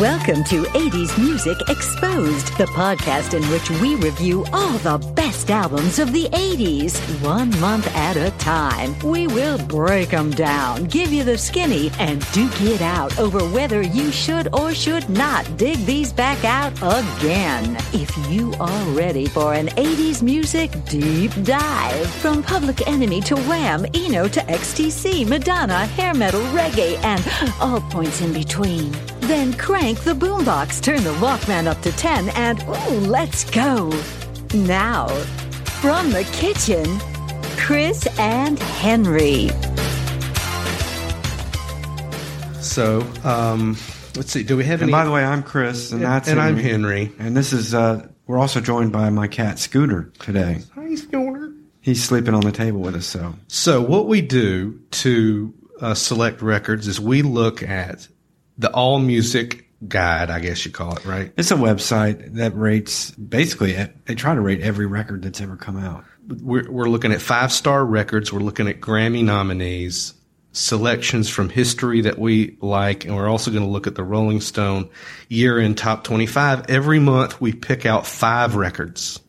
Welcome to 80s Music Exposed, the podcast in which we review all the best albums of the 80s, one month at a time. We will break them down, give you the skinny, and duke it out over whether you should or should not dig these back out again. If you are ready for an 80s music deep dive, from Public Enemy to Wham, Eno to XTC, Madonna, hair metal, reggae, and all points in between. Then crank the boombox, turn the Walkman up to 10, and ooh, let's go. Now, from the kitchen, Chris and Henry. So, um, let's see. Do we have And any? by the way, I'm Chris, and that's and I'm Henry. Henry. And this is uh, we're also joined by my cat Scooter today. Hi, Scooter. He's sleeping on the table with us. So So, what we do to uh, select records is we look at the All Music Guide, I guess you call it, right? it's a website that rates basically e, they try to rate every record that's ever come out. We're, we're looking at five star records. We're looking at Grammy nominees, selections from history that we like, and we're also going to look at the Rolling Stone year in top 25. Every month, we pick out five records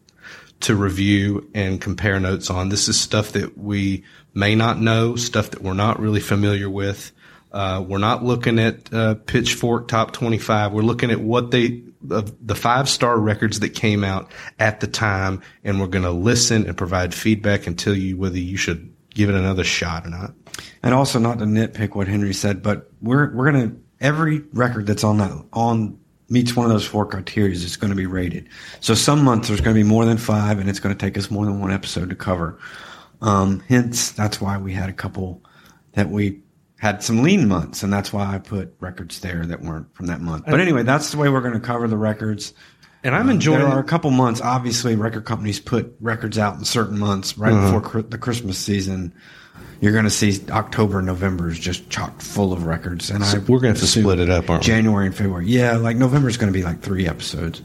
to review and compare notes on. This is stuff that we may not know, stuff that we're not really familiar with. Uh, we're not looking at uh, Pitchfork Top 25. We're looking at what they, uh, the five star records that came out at the time, and we're going to listen and provide feedback and tell you whether you should give it another shot or not. And also not to nitpick what Henry said, but we're we're gonna every record that's on that on meets one of those four criteria is going to be rated. So some months there's going to be more than five, and it's going to take us more than one episode to cover. Um, hence, that's why we had a couple that we had some lean months, and that's why I put records there that weren't from that month. But anyway, that's the way we're going to cover the records. And I'm enjoying There are a couple months. Obviously, record companies put records out in certain months right Uh-huh. before the Christmas season. You're going to see October, November is just chock full of records, and I we're going to have to split it up, aren't we? January and February. Yeah, like November is going to be like three episodes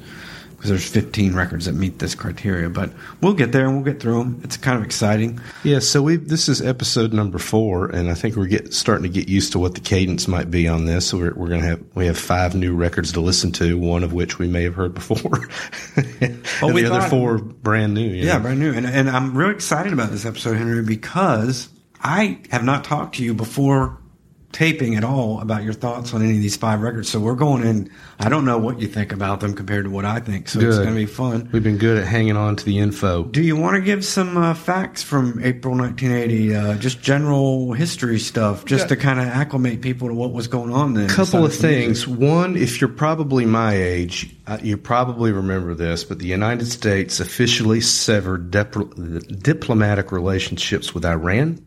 because there's 15 records that meet this criteria. But we'll get there and we'll get through them. It's kind of exciting. Yeah, so we this is episode number four, and I think we're get, starting to get used to what the cadence might be on this. So we're, we're going to have we have five new records to listen to, one of which we may have heard before, and we the other four brand new. Yeah, know? brand new. And, and I'm really excited about this episode, Henry, because I have not talked to you before taping at all about your thoughts on any of these five records. So we're going in. I don't know what you think about them compared to what I think. So it's going to be fun. We've been good at hanging on to the info. Do you want to give some uh, facts from April 1980? Uh, just general history stuff, just Yeah. to kind of acclimate people to what was going on then. A couple of the music. things. One, if you're probably my age, uh, you probably remember this, but the United States officially severed dip- diplomatic relationships with Iran,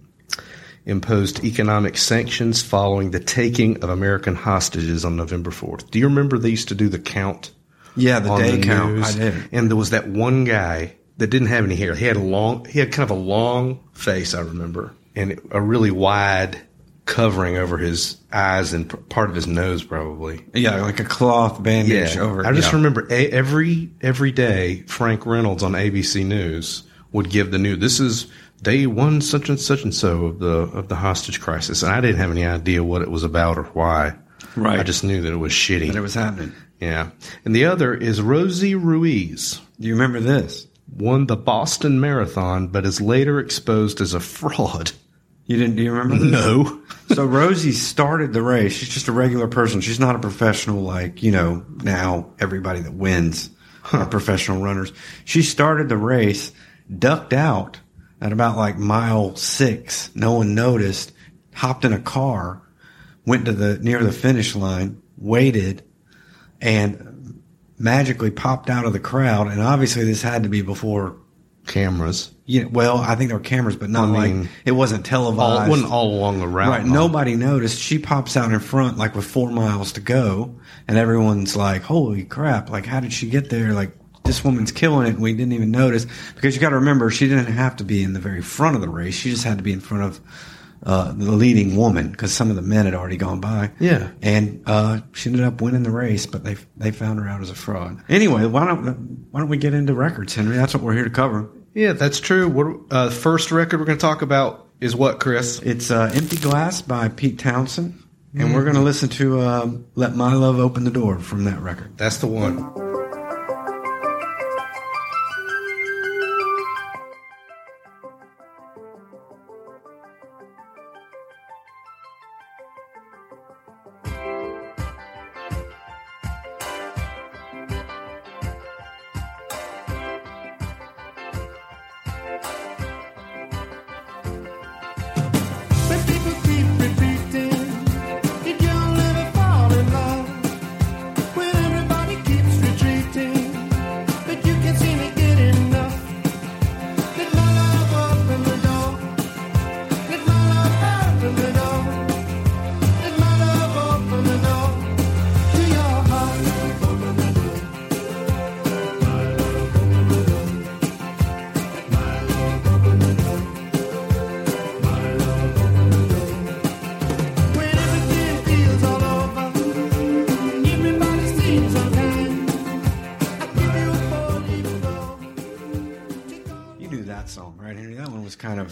imposed economic sanctions following the taking of American hostages on November 4th. Do you remember they used to do the count? Yeah, the day the count. news? I did. And there was that one guy that didn't have any hair. He had a long, he had kind of a long face, I remember, and a really wide covering over his eyes and p- part of his nose, probably. Yeah, like a cloth bandage Yeah, over. I just yeah. remember a, every every day Frank Reynolds on ABC News would give the news. This is day one, such and such and so of the of the hostage crisis, and I didn't have any idea what it was about or why. Right. I just knew that it was shitty. that it was happening. yeah, and the other is Rosie Ruiz Do you remember this? won the Boston Marathon, but is later exposed as a fraud. You didn't? Do you remember this? No. so Rosie started the race. She's just a regular person. She's not a professional like, you know, now everybody that wins are professional runners. She started the race, ducked out at about like mile six. No one noticed, hopped in a car, went to the near the finish line, waited, and magically popped out of the crowd. And obviously this had to be before Cameras. know, well, I think there were cameras, but not I mean, like it wasn't televised. All, it wasn't all along the route. Right. Nobody noticed. She pops out in front, like with four miles to go, and everyone's like, "Holy crap! Like, how did she get there? Like, this woman's killing it, and we didn't even notice." Because you got to remember, she didn't have to be in the very front of the race. She just had to be in front of uh, the leading woman because some of the men had already gone by. Yeah. And uh, she ended up winning the race, but they they found her out as a fraud. Anyway, why don't why don't we get into records, Henry? That's what we're here to cover. Yeah, that's true. What uh, first record we're going to talk about is what, Chris? It's uh, "Empty Glass" by Pete Townshend. And we're going to listen to um, Let My Love Open the Door from that record. That's the one.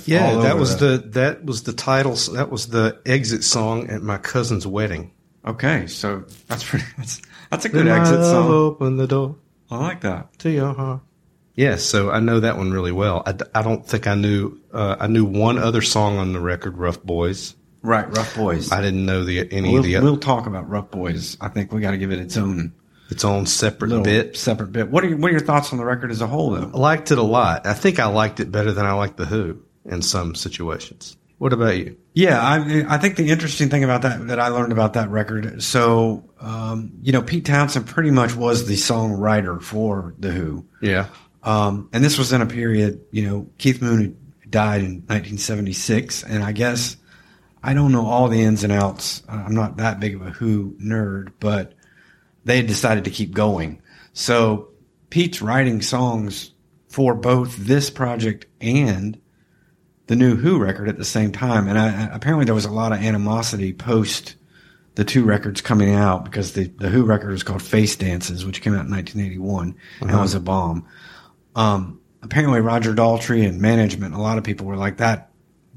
Yeah, that was the that was the title. That was the exit song at my cousin's wedding. Okay, so that's pretty. That's, that's a good my exit song. Open the door I like that. to your heart. Yes, so I know that one really well. I, I don't think I knew. Uh, I knew one other song on the record, "Rough Boys." Right, Rough Boys. I didn't know the any we'll, of the other, we'll talk about Rough Boys. I think we got to give it its own its own separate little bit. separate bit. What are your, what are your thoughts on the record as a whole, though? I liked it a lot. I think I liked it better than I liked the Who in some situations. What about you? Yeah, I, I think the interesting thing about that that I learned about that record. So, um, you know, Pete Townshend pretty much was the songwriter for the Who, Yeah, um, and this was in a period. You know, Keith Moon died in 1976, and I guess I don't know all the ins and outs. I'm not that big of a Who nerd, but they had decided to keep going. So Pete's writing songs for both this project and the new Who record at the same time. And I, apparently there was a lot of animosity post the two records coming out because the, the Who record was called Face Dances, which came out in 1981 and was a bomb. Um, apparently Roger Daltrey and management, a lot of people were like that.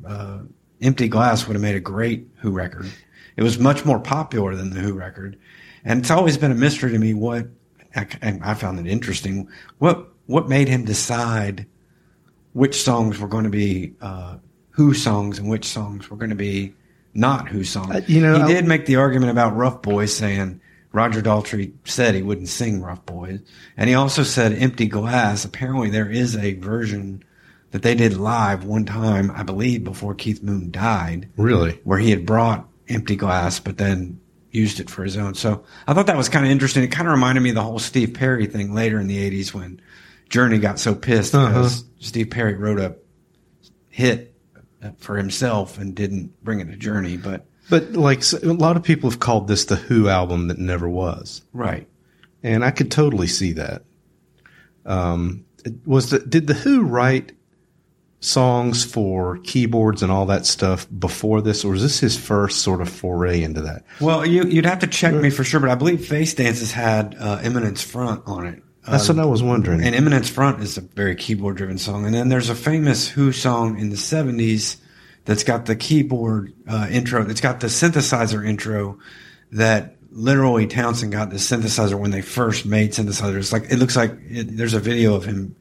Uh, Empty Glass would have made a great Who record. It was much more popular than the Who record. And it's always been a mystery to me what, and I found it interesting, what, what made him decide which songs were going to be uh, Who songs and which songs were going to be not Who songs. Uh, you know, he I- did make the argument about Rough Boys, saying Roger Daltrey said he wouldn't sing Rough Boys, and he also said Empty Glass. Apparently, there is a version that they did live one time, I believe, before Keith Moon died, really. where he had brought Empty Glass, but then used it for his own. So I thought that was kind of interesting. It kind of reminded me of the whole Steve Perry thing later in the '80s when Journey got so pissed Uh-huh. because Steve Perry wrote a hit for himself and didn't bring it to Journey. But But like a lot of people have called this the Who album that never was, right, and I could totally see that. Um, was the did the Who write songs for keyboards and all that stuff before this, or is this his first sort of foray into that? well, you, you'd have to check me for sure, but I believe Face Dances had uh, Eminence Front on it. That's what I was wondering. And Eminence Front is a very keyboard driven song. And then there's a famous Who song in the 70s that's got the keyboard uh, intro, it's got the synthesizer intro that literally Townshend got the synthesizer when they first made synthesizers. Like, it looks like it, there's a video of him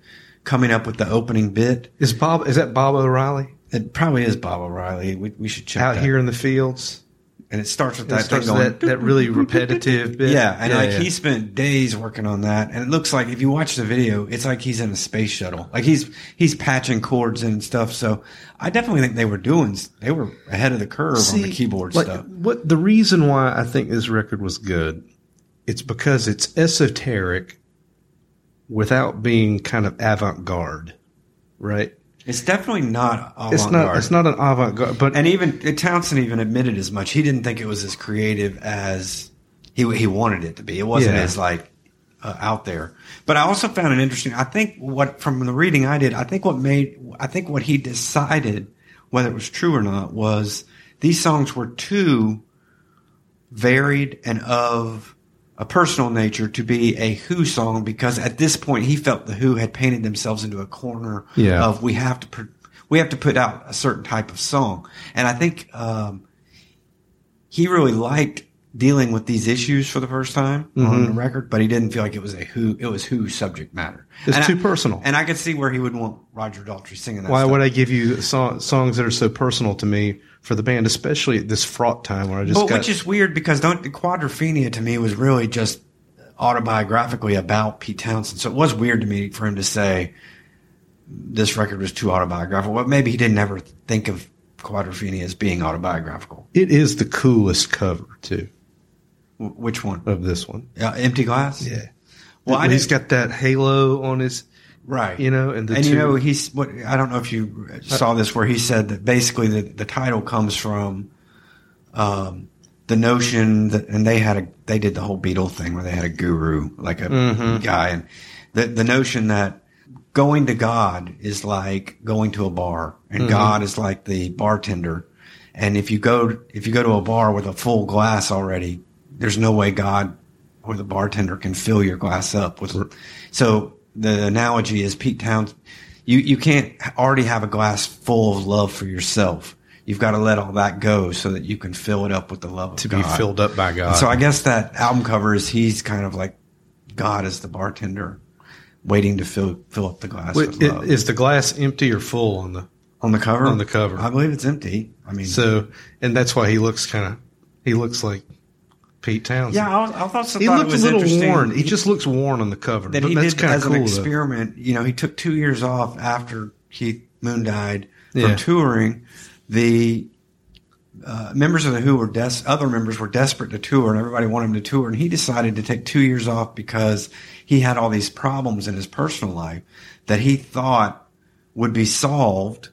coming up with the opening bit. is Bob is that Baba O'Riley It probably is Baba O'Riley. We, we should check out that. here in the fields? And it starts with That that thing going. that, that really repetitive bit. Yeah, and like yeah. he spent days working on that, and it looks like if you watch the video, it's like he's in a space shuttle. Like he's he's patching chords and stuff. So I definitely think they were doing they were ahead of the curve on the keyboard like, stuff. What the reason why I think this record was good, it's because it's esoteric without being kind of avant-garde, right? It's definitely not It's not. avant-garde. It's not an avant-garde, but And even Townshend even admitted as much. He didn't think it was as creative as he he wanted it to be. It wasn't Yeah. as like uh, out there. But I also found it interesting. I think what from the reading I did, I think what made I think what he decided whether it was true or not was these songs were too varied and of a personal nature to be a Who song because at this point he felt the Who had painted themselves into a corner Yeah. of we have to pr- we have to put out a certain type of song, and I think um, he really liked dealing with these issues for the first time on the record, but he didn't feel like it was a who it was who subject matter. It's And too I- personal. And I could see where he would want Roger Daltrey singing that. Why stuff. would I give you so- songs that are so personal to me for the band, especially at this fraught time where I just But got which is weird because don't Quadrophenia to me was really just autobiographically about Pete Townshend. So it was weird to me for him to say this record was too autobiographical. But maybe he didn't ever think of Quadrophenia as being autobiographical. it is the coolest cover too W- which one? of this one. Uh, Empty Glass. Yeah. Well, he's got that halo on his, right. you know, and and two, you know he's what I don't know if you saw this where he said that basically the, the title comes from um, the notion that and they had a they did the whole Beatle thing where they had a guru like a Mm-hmm. guy and the the notion that going to God is like going to a bar and Mm-hmm. God is like the bartender and if you go if you go to a bar with a full glass already there's no way God or the bartender can fill your glass up with. So the analogy is Pete Towns. You you can't already have a glass full of love for yourself. You've got to let all that go so that you can fill it up with the love of to God. be filled up by God. So I guess that album cover is he's kind of like God is the bartender, waiting to fill fill up the glass Wait, with love. is the glass empty or full on the on the cover? on the cover. I believe it's empty. I mean, so, and that's why he looks kind of he looks like Pete Townshend. yeah, I, I thought so. he thought it looked a little worn. He just looks worn on the cover. that but he that's did kind as of cool. an though. experiment. You know, he took two years off after Keith Moon died from Yeah. touring. The uh, members of the Who were des- other members were desperate to tour, and everybody wanted him to tour. And he decided to take two years off because he had all these problems in his personal life that he thought would be solved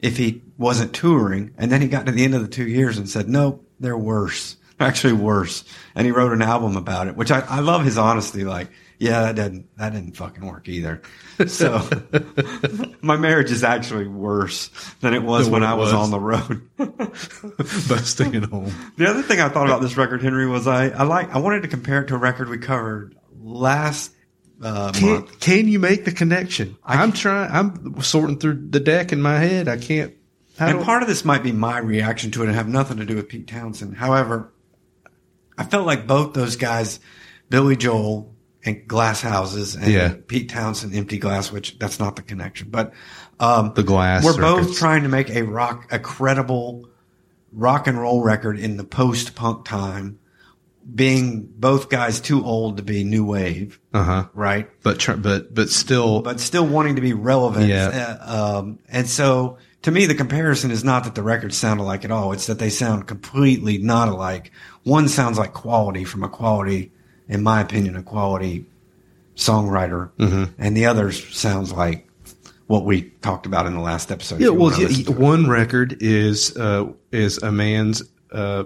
if he wasn't touring. And then he got to the end of the two years and said, "Nope, they're worse." Actually, worse. And he wrote an album about it, which I, I love his honesty. Like, yeah, that didn't that didn't fucking work either. So my marriage is actually worse than it was Than when it I was, was. on the road. busting it home. The other thing I thought about this record, Henry, was I, I like I wanted to compare it to a record we covered last uh, Can, month. can you make the connection? I'm trying. I'm sorting through the deck in my head. I can't. How And part of this might be my reaction to it and have nothing to do with Pete Townshend. However, I felt like both those guys, Billy Joel and Glass Houses and Yeah. Pete Townshend, Empty Glass, which that's not the connection, but um, The Glass We're both trying to make a rock, a credible rock and roll record in the post punk time, being both guys too old to be new wave, uh huh. right? But tr- but but still. but still wanting to be relevant. Yeah. Uh, um, and so to me, the comparison is not that the records sound alike at all. It's that they sound completely not alike. One sounds like quality from a quality, in my opinion, a quality songwriter, Mm-hmm. and the other sounds like what we talked about in the last episode. yeah. Well, wanna yeah, listen it. one record is uh, is a man's uh,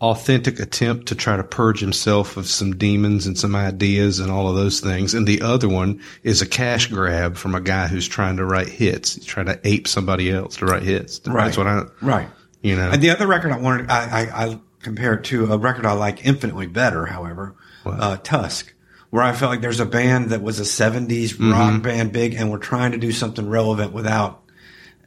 authentic attempt to try to purge himself of some demons and some ideas and all of those things, and the other one is a cash grab from a guy who's trying to write hits. He's trying to ape somebody else to write hits. Right. That's what I. right. You know. And the other record I wanted, I, I, I compare it to a record I like infinitely better, however, uh, Tusk, where I felt like there's a band that was a 70s Mm-hmm. rock band big and were trying to do something relevant without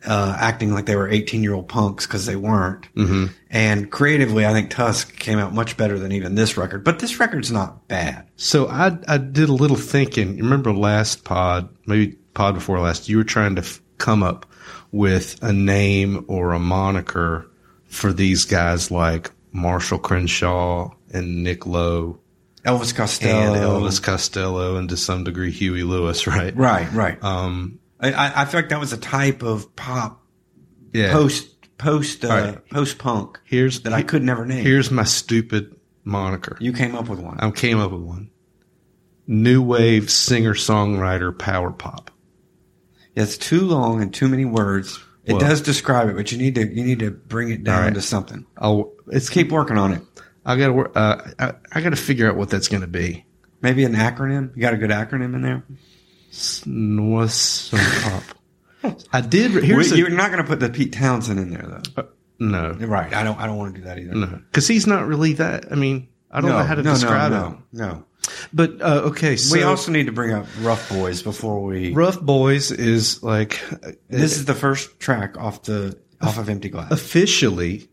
uh, acting like they were 18 year old punks because they weren't. Mm-hmm. And creatively, I think Tusk came out much better than even this record. But this record's not bad. So I I did a little thinking. Remember last pod, maybe pod before last, you were trying to f- come up with a name or a moniker for these guys like Marshall Crenshaw and Nick Lowe Elvis Costello. and Elvis Costello and to some degree Huey Lewis, right? Right, right. Um, I- I, feel like that was a type of pop yeah. post post uh, Right. post punk here's that I could never name. Here's my stupid moniker. you came up with one. I came up with one. New wave singer songwriter power pop. It's too long and too many words. It Well- does describe it, but you need to you need to bring it down right. to something. I'll it's Keep working on it. I gotta work. Uh, I, I gotta figure out what that's gonna be. Maybe an acronym. You got a good acronym in there. What's? I did. Here's a, You're not going to put the Pete Townshend in there though. no, Right. I don't. I don't want to do that either. no, because he's not really that. I mean, I don't know how to no, describe no, him. no, no. But uh, okay, so we also need to bring up Rough Boys before we. Rough Boys is like This is the first track off the off of Empty Glass. officially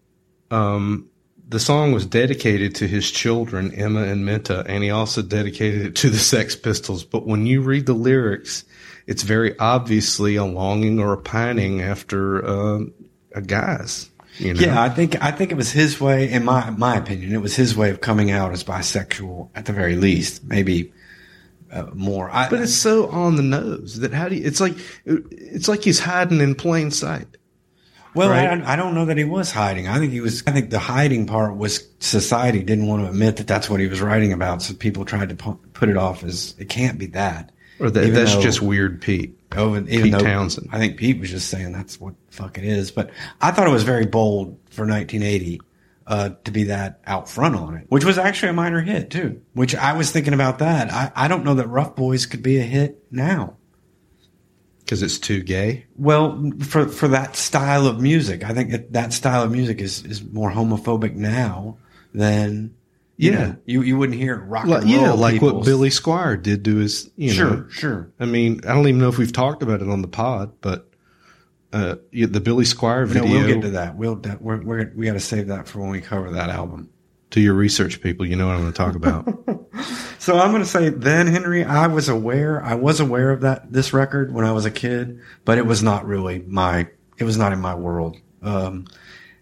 um, the song was dedicated to his children, Emma and Minta, and he also dedicated it to the Sex Pistols. But when you read the lyrics, it's very obviously a longing or a pining after uh, a guy's. You know? Yeah, I think I think it was his way. In my my opinion, it was his way of coming out as bisexual at the very least. Maybe uh, more. I, But it's so on the nose that how do you, it's like it's like he's hiding in plain sight. well, right. I, don't- I don't know that he was hiding. I think he was. I think the hiding part was society didn't want to admit that that's what he was writing about, so people tried to put it off as it can't be that. Or that that's though- just weird Pete. Even Pete though Townshend. I think Pete was just saying that's what the fuck it is. But I thought it was very bold for 1980 uh, to be that out front on it, which was actually a minor hit too. Which I was thinking about that. I, I don't know that Rough Boys could be a hit now. Because it's too gay. Well, for for that style of music, I think that, that style of music is is more homophobic now than you Yeah. know, you you wouldn't hear rock Like, and roll. yeah, like what Billy Squier did to his, you Sure, know. sure. I mean, I don't even know if we've talked about it on the pod, but uh, the Billy Squier No, video. we'll get to that. We'll we're, we're we got to save that for when we cover that album. to your research people, you know what I'm going to talk about. So I'm going to say then, Henry, I was aware, I was aware of that, this record when I was a kid, but it was not really my, it was not in my world. Um,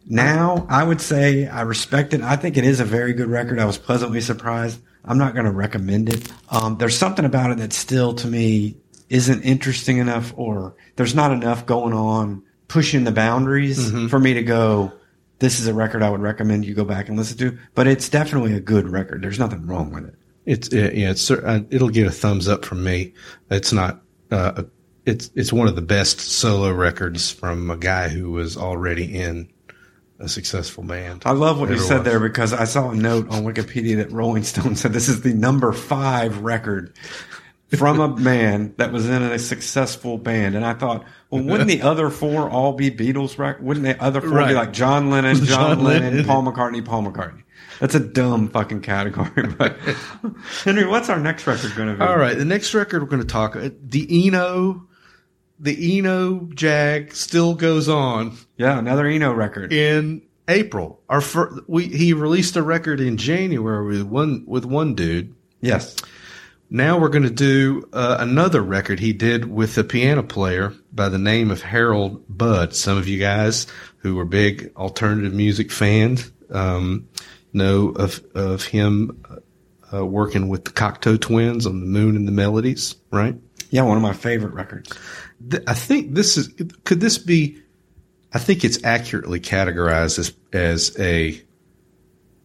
now I would say I respect it. I think it is a very good record. I was pleasantly surprised. I'm not going to recommend it. Um, there's something about it that still to me isn't interesting enough or there's not enough going on pushing the boundaries for me to go, this is a record I would recommend you go back and listen to, but it's definitely a good record. There's nothing wrong with it. It's uh, yeah, it's uh, it'll get a thumbs up from me. It's not. Uh, it's it's one of the best solo records from a guy who was already in a successful band. I love what you said was. there because I saw a note on Wikipedia that Rolling Stone said this is the number five record from a man that was in a successful band. And I thought, well, wouldn't the other four all be Beatles records? Wouldn't the other four Right. be like John Lennon, John, John Lennon, Lennon. Paul McCartney, Paul McCartney? That's a dumb fucking category. But Henry, what's our next record going to be? All right, the next record we're going to talk uh, the Eno, the Eno Jag still goes on Yeah, another Eno record. in April. Our fir- we he released a record in January with one with one dude. Yes. Now we're going to do uh, another record he did with a piano player by the name of Harold Budd. Some of you guys who are big alternative music fans um, know of of him uh, working with the Cocteau Twins on the Moon and the Melodies, right? Yeah, one of my favorite records. I think this is could this be? I think it's accurately categorized as as a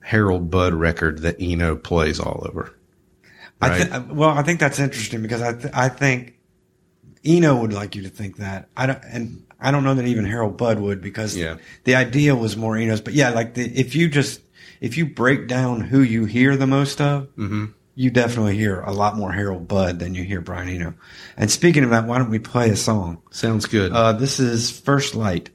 Harold Budd record that Eno plays all over. I th- well, I think that's interesting because I th- I think Eno would like you to think that. I don't, and I don't know that even Harold Budd would because Yeah. the idea was more Eno's. But yeah, like the, if you just if you break down who you hear the most of, Mm-hmm. You definitely hear a lot more Harold Budd than you hear Brian Eno. And speaking of that, why don't we play a song? Sounds good. Uh, this is First Light.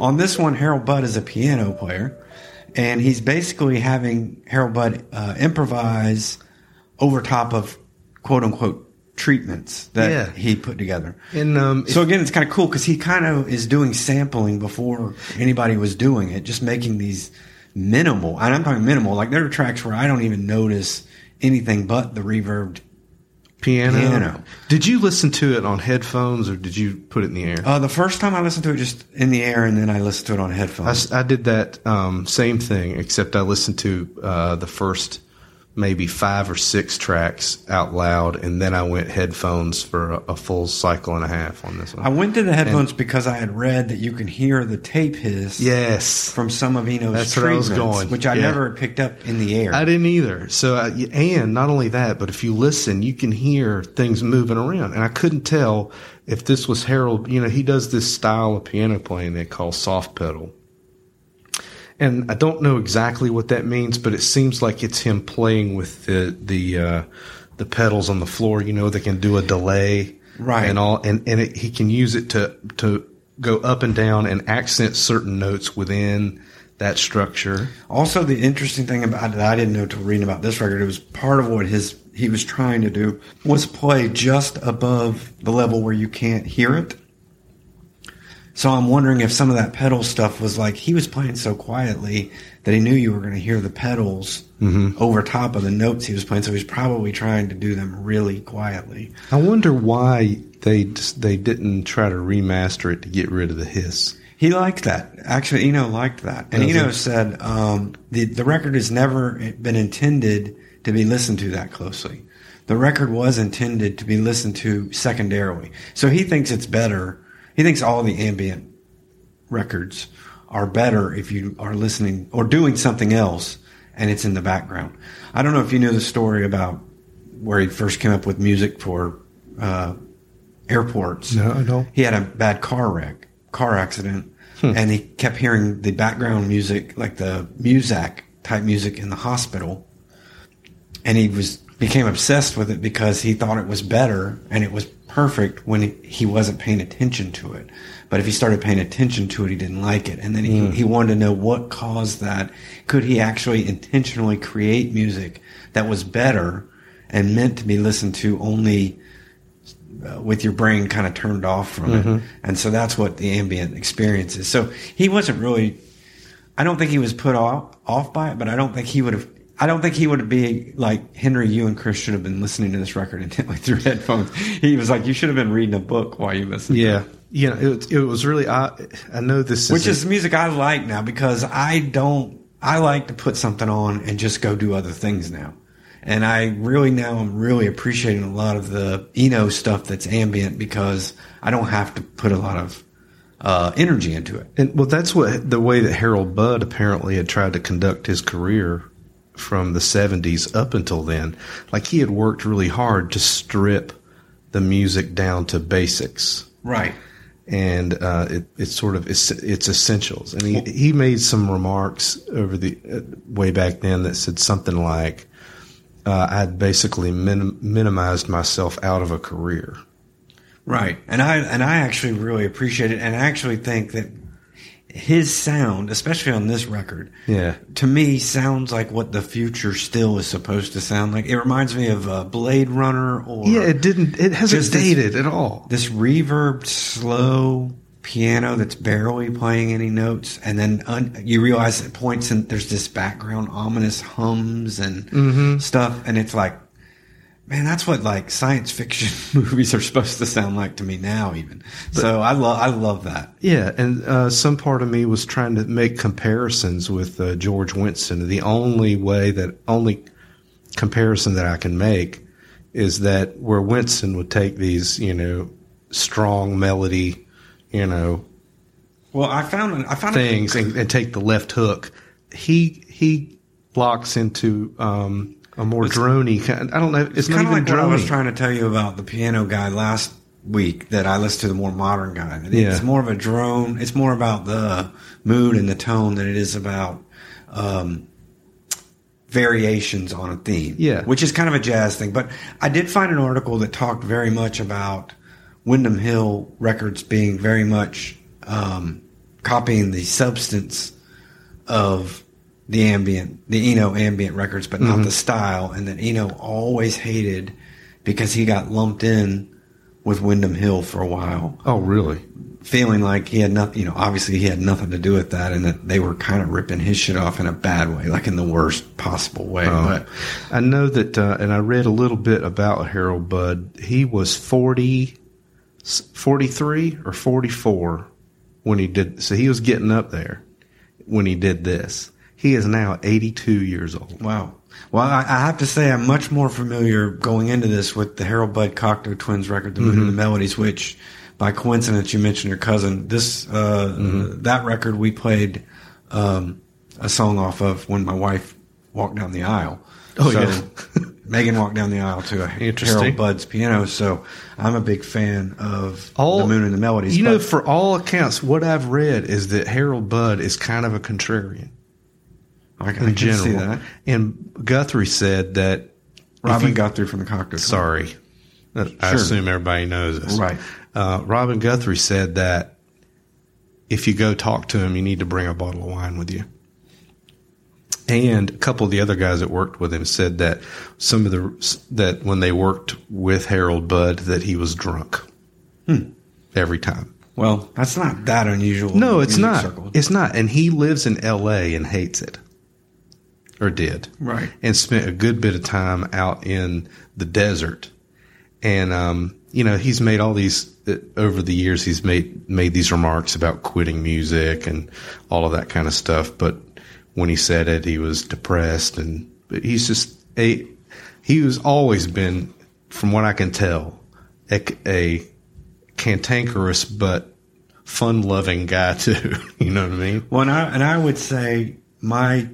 On this one, Harold Budd is a piano player, and he's basically having Harold Budd uh, improvise over top of quote unquote treatments that Yeah. he put together. and um, So again, it's kind of cool because he kind of is doing sampling before anybody was doing it, just making these minimal. And I'm talking minimal. Like there are tracks where I don't even notice anything but the reverb piano. Piano. Did you listen to it on headphones or did you put it in the air? Uh, the first time I listened to it just in the air, and then I listened to it on I, headphones. s- I did that um, same thing, except I listened to uh, the first maybe five or six tracks out loud, and then I went headphones for a, a full cycle and a half on this one. I went to the headphones because I had read that you can hear the tape hiss yes, from some of Eno's That's where I treatments, going. which I Yeah. never picked up in the air. I didn't either. So, uh, and not only that, but if you listen, you can hear things moving around. And I couldn't tell if this was Harold. You know, he does this style of piano playing they call soft pedal. And I don't know exactly what that means, but it seems like it's him playing with the the uh, the pedals on the floor. You know, they can do a delay, Right. and all, and and it, he can use it to to go up and down and accent certain notes within that structure. Also, the interesting thing about it, I didn't know till reading about this record, it was part of what his he was trying to do was play just above the level where you can't hear it. So I'm wondering if some of that pedal stuff was like he was playing so quietly that he knew you were going to hear the pedals over top of the notes he was playing. So he's probably trying to do them really quietly. I wonder why they they didn't try to remaster it to get rid of the hiss. He liked that. Actually, Eno liked that. And Does Eno he? said um, the, the record has never been intended to be listened to that closely. The record was intended to be listened to secondarily. So he thinks it's better. He thinks all the ambient records are better if you are listening or doing something else and it's in the background. I don't know if you know the story about where he first came up with music for uh, airports. No, I don't. He had a bad car wreck, car accident, and he kept hearing the background music, like the Muzak type music in the hospital, and he was became obsessed with it because he thought it was better and it was perfect when he, wasn't paying attention to it. But if he started paying attention to it, he didn't like it, and then he he wanted to know what caused that. Could he actually intentionally create music that was better and meant to be listened to only uh, with your brain kind of turned off from it. And so that's what the ambient experience is. So he wasn't really, I don't think he was put off, off by it, but I don't think he would have, I don't think he would be like Henry, you and Chris should have been listening to this record intently through headphones. He was like, you should have been reading a book while you listened. Yeah, yeah. It, it was really. I I know this is Which a- is music I like now because I don't, I like to put something on and just go do other things now. And I really now I'm really appreciating a lot of the Eno stuff that's ambient because I don't have to put a lot of uh, energy into it. And well, that's what the way that Harold Budd apparently had tried to conduct his career from the 70s up until then. Like he had worked really hard to strip the music down to basics. Right. And uh, it, it's sort of it's, it's essentials. And he, he made some remarks over the uh, way back then that said something like, uh, "I'd basically minim- minimized myself out of a career." Right. And I and I actually really appreciate it and I actually think that his sound, especially on this record, Yeah. to me sounds like what the future still is supposed to sound like. It reminds me of uh, Blade Runner or Yeah, it didn't. It hasn't this- dated at all. this reverb slow piano that's barely playing any notes and then un- you realize at points and there's this background ominous hums and stuff and it's like man that's what like science fiction movies are supposed to sound like to me now even so i love i love that Yeah, and uh, some part of me was trying to make comparisons with uh, George Winston. The only way that only comparison that I can make is that where Winston would take these, you know, strong melody, you know, well i found i found things and, and take the left hook. He he locks into um, a more drony kind. I don't know. It's, not kind of even like what i was trying to tell you about the piano guy last week that i listened to the more modern guy That Yeah. it's more of a drone it's more about the mood and the tone than it is about um, variations on a theme Yeah. which is kind of a jazz thing but i did find an article that talked very much about windham hill records being very much um, copying the substance of the ambient, the Eno ambient records, but not the style, and that Eno always hated because he got lumped in with Windham Hill for a while. Oh, really? feeling like he had nothing, you know, obviously he had nothing to do with that and that they were kind of ripping his shit off in a bad way, like in the worst possible way. Um, but I know that, uh, and I read a little bit about Harold Budd. He was 40, 43 or 44 when he did, so he was getting up there when he did this. He is now 82 years old. wow. Well, I, I have to say I'm much more familiar going into this with the Harold Budd Cocteau Twins record, The Moon and the Melodies, which by coincidence you mentioned your cousin. This, uh, that record we played, um, a song off of when my wife walked down the aisle. Oh, yeah. Megan walked down the aisle to a Harold Budd's piano, so I'm a big fan of All- the Moon and the Melodies. You know, for all accounts, what I've read is that Harold Budd is kind of a contrarian I, can- I in can general. see that. And Guthrie said that. Robin you- through from the. Twins. Sorry. I Sure. assume everybody knows this. Right. Uh, Robin Guthrie said that if you go talk to him, you need to bring a bottle of wine with you. And a couple of the other guys that worked with him said that some of the that when they worked with Harold Budd that he was drunk every time. Well, that's not that unusual. No, it's not. It's not. And he lives in L.A. and hates it, or did, Right. And spent a good bit of time out in the desert. And um, you know, he's made all these uh, over the years. He's made made these remarks about quitting music and all of that kind of stuff. But when he said it, he was depressed, and but he's just a. He was always been, from what I can tell, a, a cantankerous but fun loving guy too. you know what I mean? Well, and I, and I would say my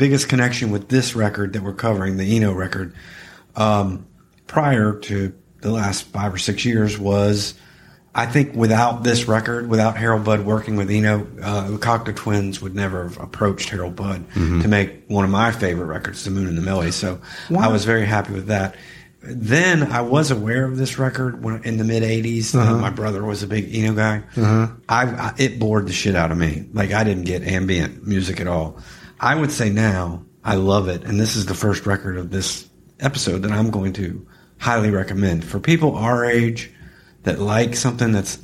biggest connection with this record that we're covering, the Eno record, um, prior to the last five or six years was, I think without this record, without Harold Budd working with Eno, uh, the Cocteau Twins would never have approached Harold Budd to make one of my favorite records, The Moon and the Melody. So I was very happy with that. Then I was aware of this record when in the mid '80s. Uh, my brother was a big Eno guy. I, I it bored the shit out of me. Like I didn't get ambient music at all. I would say now I love it, and this is the first record of this episode that I'm going to highly recommend for people our age that like something that's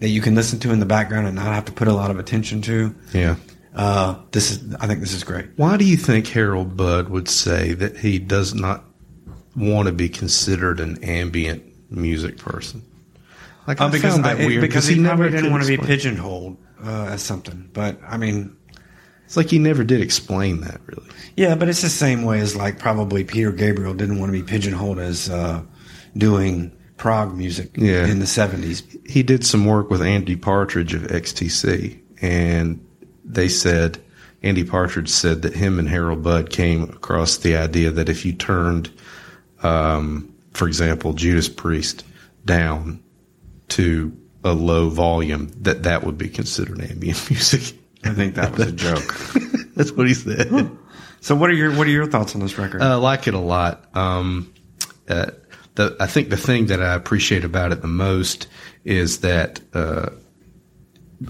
that you can listen to in the background and not have to put a lot of attention to. Yeah. Uh, this is I think this is great. Why do you think Harold Budd would say that he does not want to be considered an ambient music person? Like I found that I- weird because he, never didn't want to be pigeonholed uh, as something. But I mean, It's like he never did explain that really. Yeah, but it's the same way as like probably Peter Gabriel didn't want to be pigeonholed as uh, doing prog music Yeah. in the seventies. he did some work with Andy Partridge of XTC, and they said Andy Partridge said that him and Harold Budd came across the idea that if you turned, um, for example, Judas Priest down to a low volume, that that would be considered ambient music. I think that was a joke. That's what he said. so what are your what are your thoughts on this record? I like it a lot. Um, uh, the, I think the thing that I appreciate about it the most is that, uh,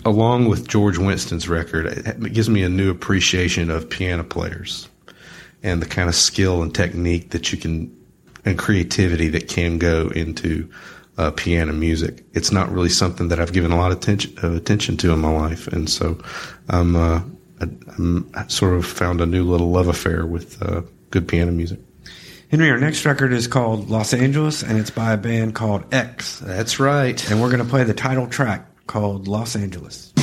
along with George Winston's record, it gives me a new appreciation of piano players and the kind of skill and technique that you can and creativity that can go into uh, piano music. It's not really something that I've given a lot of attention, of attention to in my life, and so I'm, uh, I, I'm I sort of found a new little love affair with uh, good piano music. Henry, our next record is called Los Angeles, and it's by a band called X, That's right. and we're going to play the title track called Los Angeles.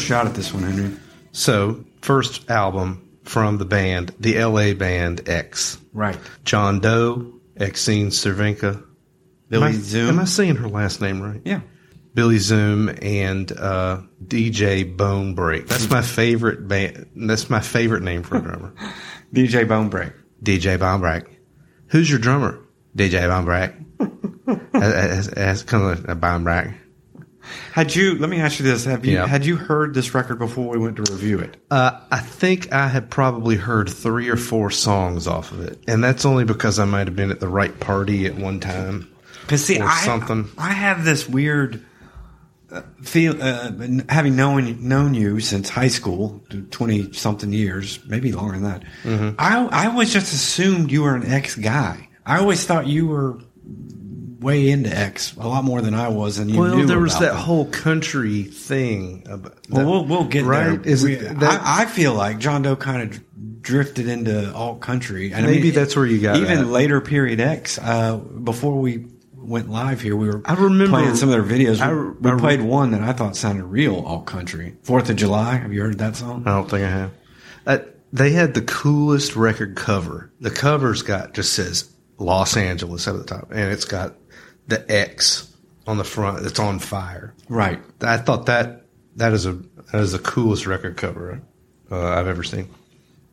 Shot at this one, Henry. So, first album from the band, the LA band X. Right. John Doe, Exene Cervenka. Billy am I, Zoom. Am I saying her last name right? yeah. Billy Zoom and uh, DJ Bonebrake. That's my favorite band. That's my favorite name for a drummer. DJ Bonebrake. DJ Bonebrake. Who's your drummer? DJ Bonebrake. That's that's kind of a Bone Break. Had you? Let me ask you this: Have you Yeah. had you heard this record before we went to review it? Uh, I think I had probably heard three or four songs off of it, and that's only because I might have been at the right party at one time. Because see, I, something. I have this weird uh, feel, uh, having known known you since high school, twenty something years, maybe longer than that. Mm-hmm. I I always just assumed you were an ex guy. I always thought you were way into X a lot more than I was, and you Well, knew there was that them. whole country thing. About, Well, we'll, we'll get right? there. Is We- it that, I, I feel like John Doe kind of drifted into alt country, and I Maybe mean, that's where you got even that. later period X. Uh, before we went live here, we were I remember- playing some of their videos. I- we I- played one that I thought sounded real alt country. Fourth of July. Have you heard that song? I don't think I have. Uh, they had the coolest record cover. The cover's got just says Los Angeles at the top, and it's got the X on the front. It's on fire. Right. I thought that that is a that is the coolest record cover uh, I've ever seen.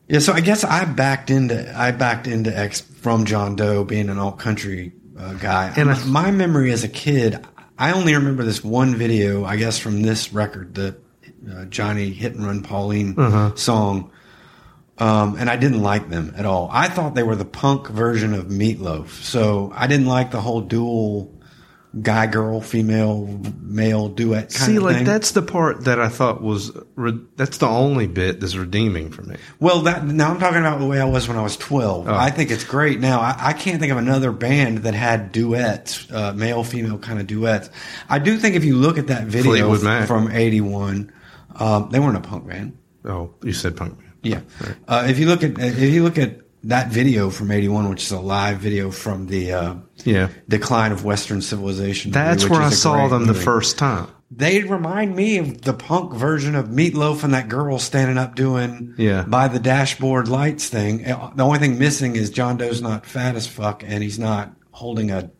Yeah. So I guess I backed into I backed into X from John Doe being an alt country uh, guy. And And I- my memory as a kid, I only remember this one video. I guess from this record, the uh, Johnny Hit and Run Pauline Uh-huh. song. Um, and I didn't like them at all. I thought they were the punk version of Meatloaf. So I didn't like the whole dual guy, girl, female, male duet kind See, like thing. that's the part that I thought was re- that's the only bit that's redeeming for me. Well, that now I'm talking about the way I was when I was 12. Oh. I think it's great now. I, I can't think of another band that had duets, uh, male female kind of duets. I do think if you look at that video Mac. from '81, um, they weren't a punk band. Oh, you said punk man. Yeah. Uh, if you look at if you look at that video from '81, which is a live video from the uh, Yeah. decline of Western civilization, That's which where I saw them the first time. They remind me of the punk version of Meatloaf and that girl standing up doing Yeah. by the dashboard lights thing. The only thing missing is John Doe's not fat as fuck and he's not holding a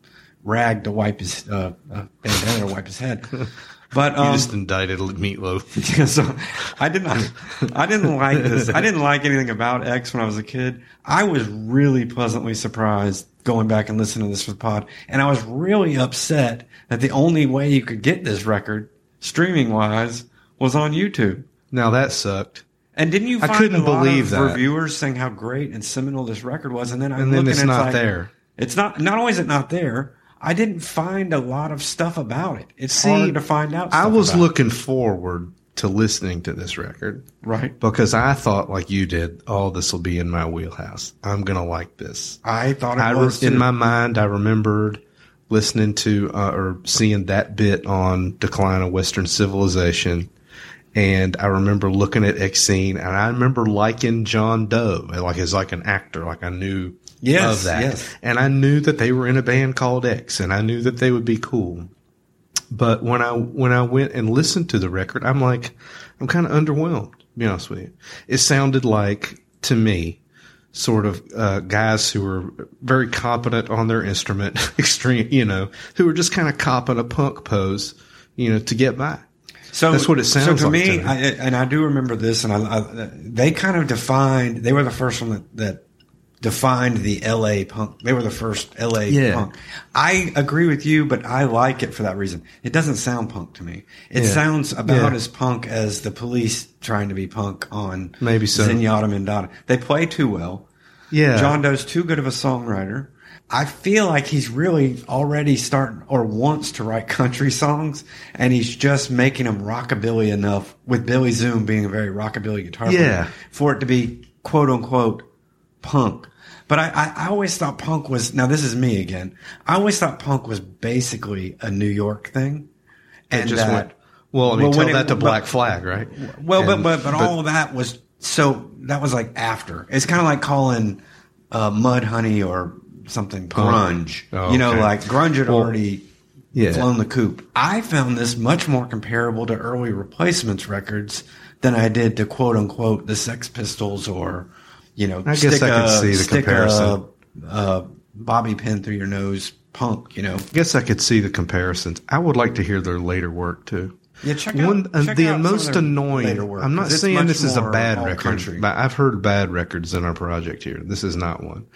rag to wipe his uh, uh, bandana to wipe his head. But You um, just indicted Meatloaf. so I did not. I didn't like this. I didn't like anything about X when I was a kid. I was really pleasantly surprised going back and listening to this for the pod, and I was really upset that the only way you could get this record streaming wise was on YouTube. Now that sucked. And didn't you? I couldn't a lot believe of that. reviewers saying how great and seminal this record was, and then I'm And then looking it's not like, there. It's not. Not only is it not there, I didn't find a lot of stuff about it. It's See, hard to find out. I was about it. looking forward to listening to this record right. because I thought, like you did, oh, this will be in my wheelhouse. I'm gonna like this. I thought it I re- was in my mind, I remembered listening to uh, or seeing that bit on Decline of Western Civilization, and I remember looking at Exene, and I remember liking John Doe, like as like an actor, like I knew Yes, of that, yes. and I knew that they were in a band called X, and I knew that they would be cool. But when I when I went and listened to the record, I'm like, I'm kind of underwhelmed. To be honest with you, it sounded like to me, sort of uh, guys who were very competent on their instrument, extreme, you know, who were just kind of copping a punk pose, you know, to get by. So That's what it sounds so to like me. to me. I, and I do remember this, and I, I, they kind of defined. They were the first one that, that defined the L.A. punk. They were the first L.A. Yeah. punk. I agree with you, but I like it for that reason. It doesn't sound punk to me. It Yeah. sounds about Yeah. as punk as the police trying to be punk on Maybe so. Zenyatta Mondatta. They play too well. Yeah, John Doe's too good of a songwriter. I feel like he's really already starting or wants to write country songs, and he's just making them rockabilly enough. With Billy Zoom being a very rockabilly guitar player, for it to be quote unquote punk. But I, I, I always thought punk was now. This is me again. I always thought punk was basically a New York thing, It and just that went. Well, I mean, Well, tell when it- that to but- Black Flag, right? well, And- but, but but all of that was so that was like after. It's kind of like calling uh, Mudhoney or something grunge. Oh, You know, like grunge had Well, already yeah. flown the coop. I found this much more comparable to early replacements records than I did to quote unquote the Sex Pistols or, you know, I guess I could see the comparison. A, a bobby pin through your nose punk, you know. I guess I could see the comparisons. I would like to hear their later work too. Yeah, check out- One, uh, check the out most annoying. work, I'm not saying this is a bad record, country. but I've heard bad records in our project here. This is not one.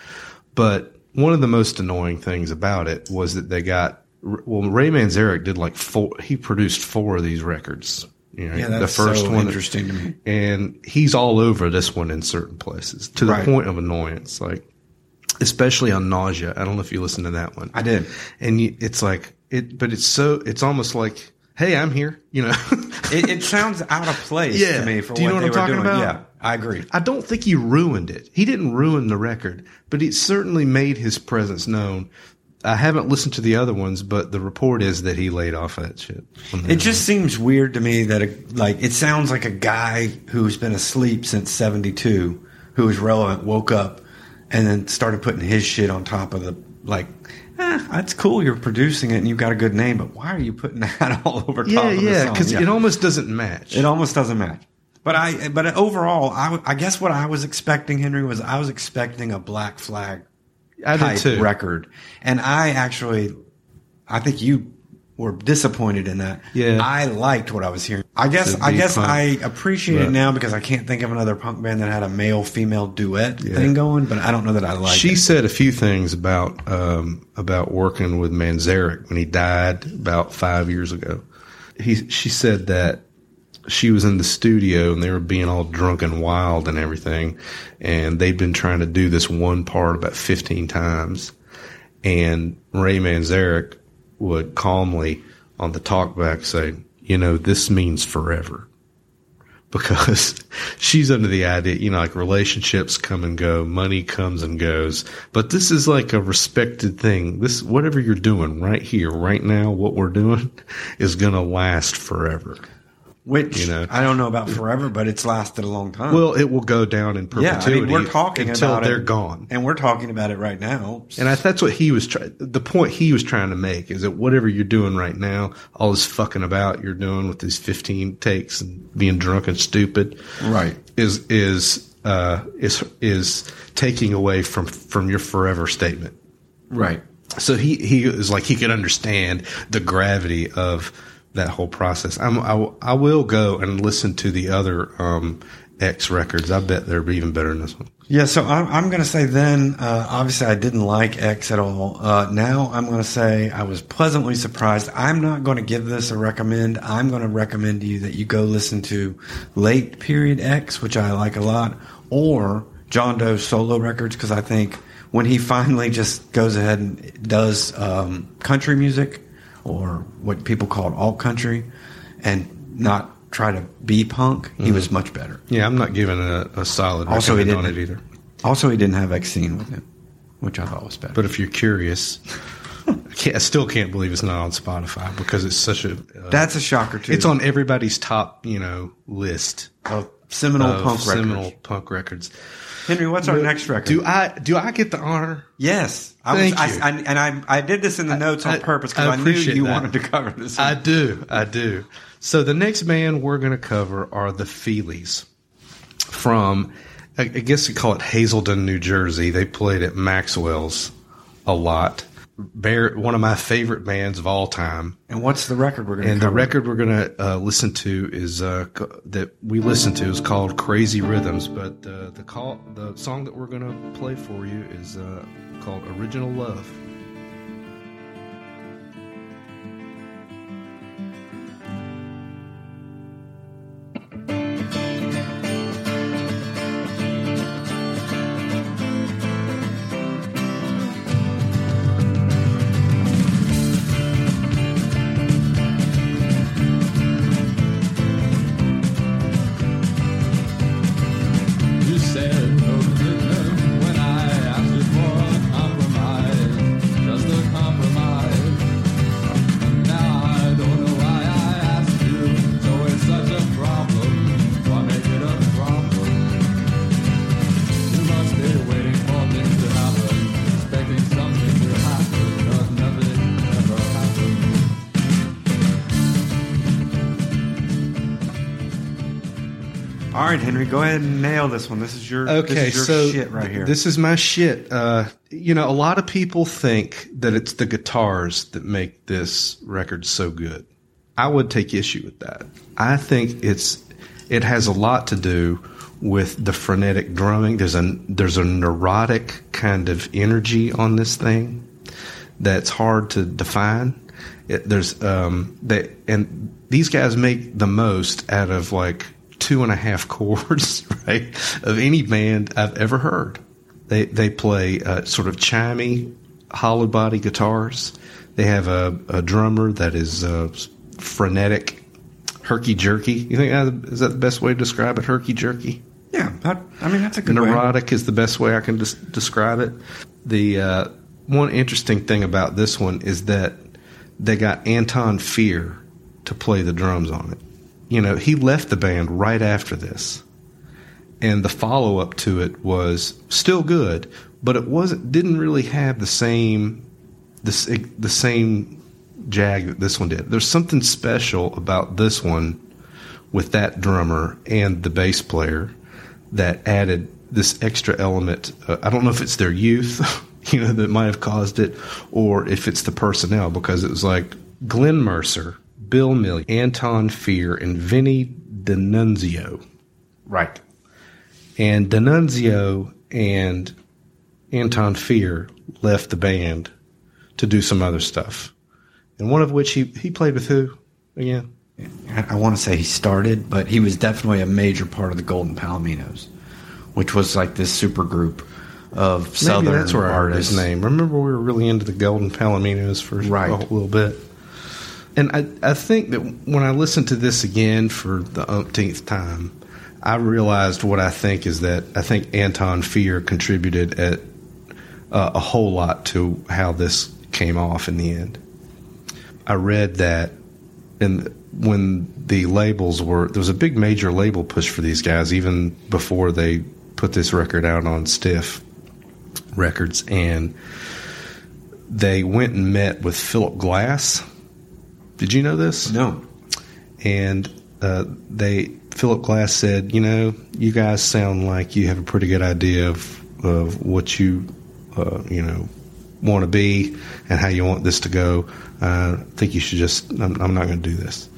But one of the most annoying things about it was that they got well. Ray Manzarek did like four. He produced four of these records. You know, Yeah, that's the first so one interesting to me. and he's all over this one in certain places to the Right. point of annoyance. Like, especially on nausea. I don't know if you listened to that one. I did. and you, it's like it, but it's so. It's almost like, hey, I'm here. You know. It, it sounds out of place Yeah. to me for Do you what know what I'm talking doing. about? Yeah, I agree. I don't think he ruined it. He didn't ruin the record, but it certainly made his presence known. I haven't listened to the other ones, but the report is that he laid off that shit. It just seems weird to me that, a, like, it sounds like a guy who's been asleep since 72, who was relevant, woke up, and then started putting his shit on top of the, like, eh, that's cool. You're producing it and you've got a good name, but why are you putting that all over top yeah, of yeah, because it almost doesn't match. It almost doesn't match. But I, but overall, I, I guess what I was expecting, Henry, was I was expecting a Black Flag type did too. record, and I actually, I think you were disappointed in that. Yeah. I liked what I was hearing. I guess, I guess punk. I appreciate it now because I can't think of another punk band that had a male female duet Yeah. thing going. But I don't know that I like. she it. said a few things about um, about working with Manzarek when he died about five years ago. He she said that she was in the studio and they were being all drunk and wild and everything, and they'd been trying to do this one part about fifteen times, and Ray Manzarek would calmly on the talkback say, "You know, this means forever." because she's under the idea, you know, like relationships come and go, money comes and goes, but this is like a respected thing. This, whatever you're doing right here, right now, what we're doing is going to last forever. Which you know. I don't know about forever, but it's lasted a long time. Well, it will go down in perpetuity. yeah, I mean, we're talking until they're it, gone. and we're talking about it right now. And I, that's what he was trying. The point he was trying to make is that whatever you're doing right now, all this fucking about you're doing with these 15 takes and being drunk and stupid, Right. Is is uh, is is taking away from from your forever statement. Right. So he he is like he could understand the gravity of that whole process. I'm, I I will go and listen to the other um, X records. I bet they're even better than this one. Yeah, so I'm, I'm going to say then, uh, obviously, I didn't like X at all. Uh, now I'm going to say I was pleasantly surprised. I'm not going to give this a recommend. I'm going to recommend to you that you go listen to Late Period X, which I like a lot, or John Doe's solo records, because I think when he finally just goes ahead and does um, country music, or what people call alt country, and not try to be punk, he was much better. Yeah, I'm not giving a, a solid Also, he didn't it either. Also, he didn't have Exene with him, which I thought was better. But if you're curious, I, can't, I still can't believe it's not on Spotify because it's such a. Uh, That's a shocker too. it's on everybody's top, you know, list of seminal punk seminal records. punk records. Henry, what's our next record? Do I do I get the honor? yes, I Thank was, you. I, I, and I I did this in the notes on purpose because I I, knew you that. wanted to cover this. I do, I do. So the next band we're going to cover are the Feelies from, I I guess you call it Haledon, New Jersey. They played at Maxwell's a lot. Bear, one of my favorite bands of all time. and what's the record we're going to And cover? the record we're going to uh, listen to is uh, that we listen to is called Crazy Rhythms. But uh, the call, the song that we're going to play for you is uh, called Original Love. Right, Henry, go ahead and nail this one. This is your Okay, this is your so shit right here. this is my shit. Uh, you know, a lot of people think that it's the guitars that make this record so good. I would take issue with that. I think it's it has a lot to do with the frenetic drumming. There's a there's a neurotic kind of energy on this thing that's hard to define. It, there's um they and these guys make the most out of like two and a half chords, right, of any band I've ever heard. They they play uh, sort of chimey, hollow body guitars. They have a, a drummer that is uh, frenetic, herky jerky. You think uh, is that the best way to describe it? Herky jerky. yeah, that, I mean that's a good way. Neurotic is the best way I can des- describe it. The uh, one interesting thing about this one is that they got Anton Fier to play the drums on it. You know, he left the band right after this, and the follow up to it was still good, but it wasn't didn't really have the same the the same jag that this one did. There's something special about this one with that drummer and the bass player that added this extra element. Uh, I don't know if it's their youth, you know, that might have caused it, or if it's the personnel, because it was like Glenn Mercer, Bill Million, Anton Fier, and Vinny DeNunzio. Right. And DeNunzio and Anton Fier left the band to do some other stuff. And one of which he, he played with who again? I, I want to say he started, but he was definitely a major part of the Golden Palominos, which was like this super group of Maybe southern that's where I heard artists. his name. Remember, we were really into the Golden Palominos for Right. a little bit. And I, I think that when I listened to this again for the umpteenth time, I realized what I think is that I think Anton Fier contributed at uh, a whole lot to how this came off in the end. I read that and when the labels were there was a big major label push for these guys even before they put this record out on Stiff Records and they went and met with Philip Glass. Did you know this? No. and uh, they Philip Glass said, you know, you guys sound like you have a pretty good idea of of what you uh, you know want to be and how you want this to go. Uh, I think you should just. I'm, I'm not going to do this.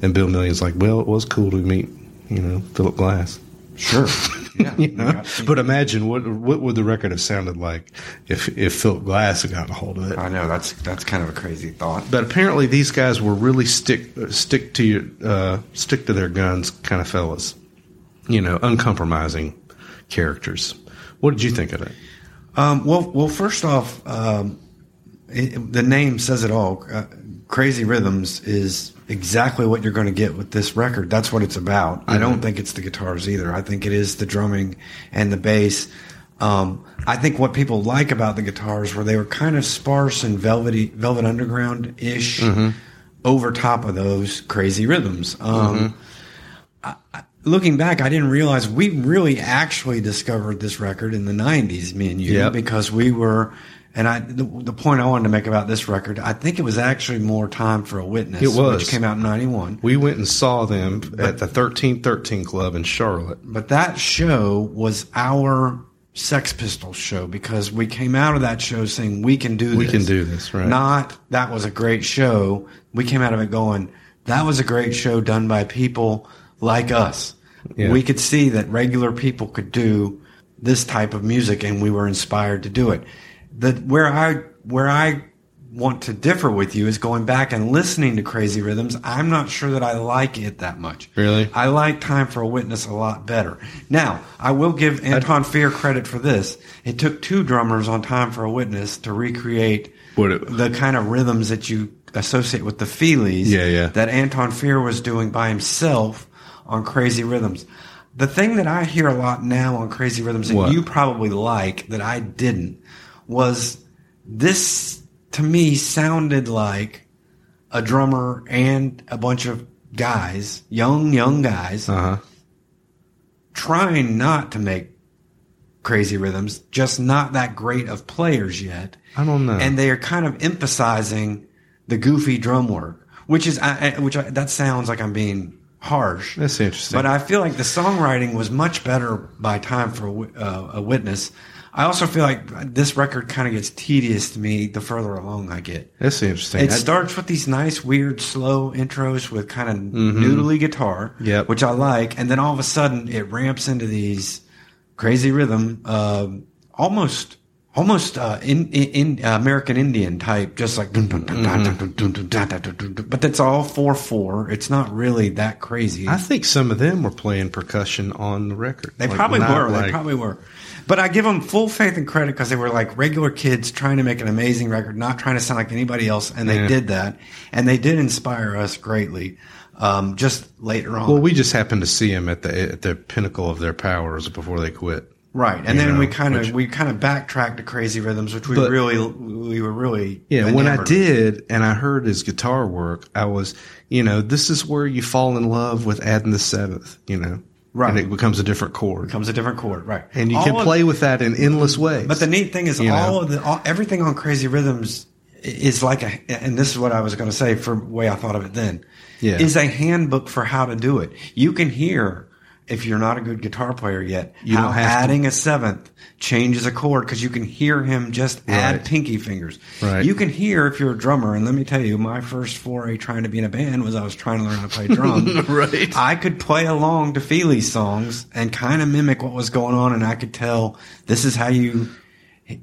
And Bill Million's like, well, it was cool to meet you know Philip Glass. Sure. Yeah. You know? But imagine what what would the record have sounded like if if Philip Glass had gotten a hold of it. I know that's that's kind of a crazy thought. But apparently, these guys were really stick stick to your uh, stick to their guns kind of fellas. You know, uncompromising characters. What did you think of it? Um, well, well, first off, um, it, the name says it all. Uh, Crazy Rhythms is exactly what you're going to get with this record. That's what it's about. I don't think it's the guitars either. I think it is the drumming and the bass. Um, I think what people like about the guitars were they were kind of sparse and velvety, Velvet Underground ish over top of those crazy rhythms. Um, looking back, I didn't realize we really actually discovered this record in the '90s, me and you, Yep. because we were. And I, the, the point I wanted to make about this record, I think it was actually more time for a witness, It was. which came out in '91. We went and saw them at the thirteen thirteen Club in Charlotte. But that show was our Sex Pistols show because we came out of that show saying we can do this. We can do this, right. Not that was a great show. We came out of it going, that was a great show done by people like us. Yeah. We could see that regular people could do this type of music and we were inspired to do it. The where I where I want to differ with you is going back and listening to Crazy Rhythms. I'm not sure that I like it that much. Really? I like Time for a Witness a lot better. Now, I will give Anton Fier credit for this. It took two drummers on Time for a Witness to recreate it- the kind of rhythms that you associate with the Feelies Yeah, yeah. that Anton Fier was doing by himself on Crazy Rhythms. The thing that I hear a lot now on Crazy Rhythms, and What? you probably like that I didn't, was this to me sounded like a drummer and a bunch of guys, young, young guys, Uh huh. trying not to make crazy rhythms, just not that great of players yet. I don't know. And they are kind of emphasizing the goofy drum work, which is, I, I- which I, that sounds like I'm being harsh. That's interesting. But I feel like the songwriting was much better by Time for uh, a Witness. I also feel like this record kind of gets tedious to me the further along I get. That's interesting. It I- starts with these nice, weird, slow intros with kind of noodly guitar, Yep. which I like, and then all of a sudden it ramps into these crazy rhythm, uh, almost, almost uh, in, in, uh, American Indian type, just like, but that's all four four. It's not really that crazy. I think some of them were playing percussion on the record. They like, probably were. Like, they probably were. But I give them full faith and credit because they were like regular kids trying to make an amazing record, not trying to sound like anybody else, and they yeah. did that, and they did inspire us greatly. Um, just later on. Well, we just happened to see them at the at the pinnacle of their powers before they quit right, and then know, we kind of we kind of backtracked to Crazy Rhythms, which we But- really we were really Yeah, when I did and I heard his guitar work, I was, you know, this is where you fall in love with adding the seventh, you know, Right. And it becomes a different chord, becomes a different chord, right? and you All can of- play with that in endless ways. But the neat thing is, all know? of the all, everything on Crazy Rhythms is like a, and this is what I was going to say for the way I thought of it then. Yeah. is a handbook for how to do it. You can hear if you're not a good guitar player yet, You how don't have to- adding a seventh changes a chord because you can hear him just add pinky fingers. Right. You can hear if you're a drummer, and let me tell you, my first foray trying to be in a band was I was trying to learn how to play drums. Right. I could play along to Feely's songs and kind of mimic what was going on, and I could tell this is how you.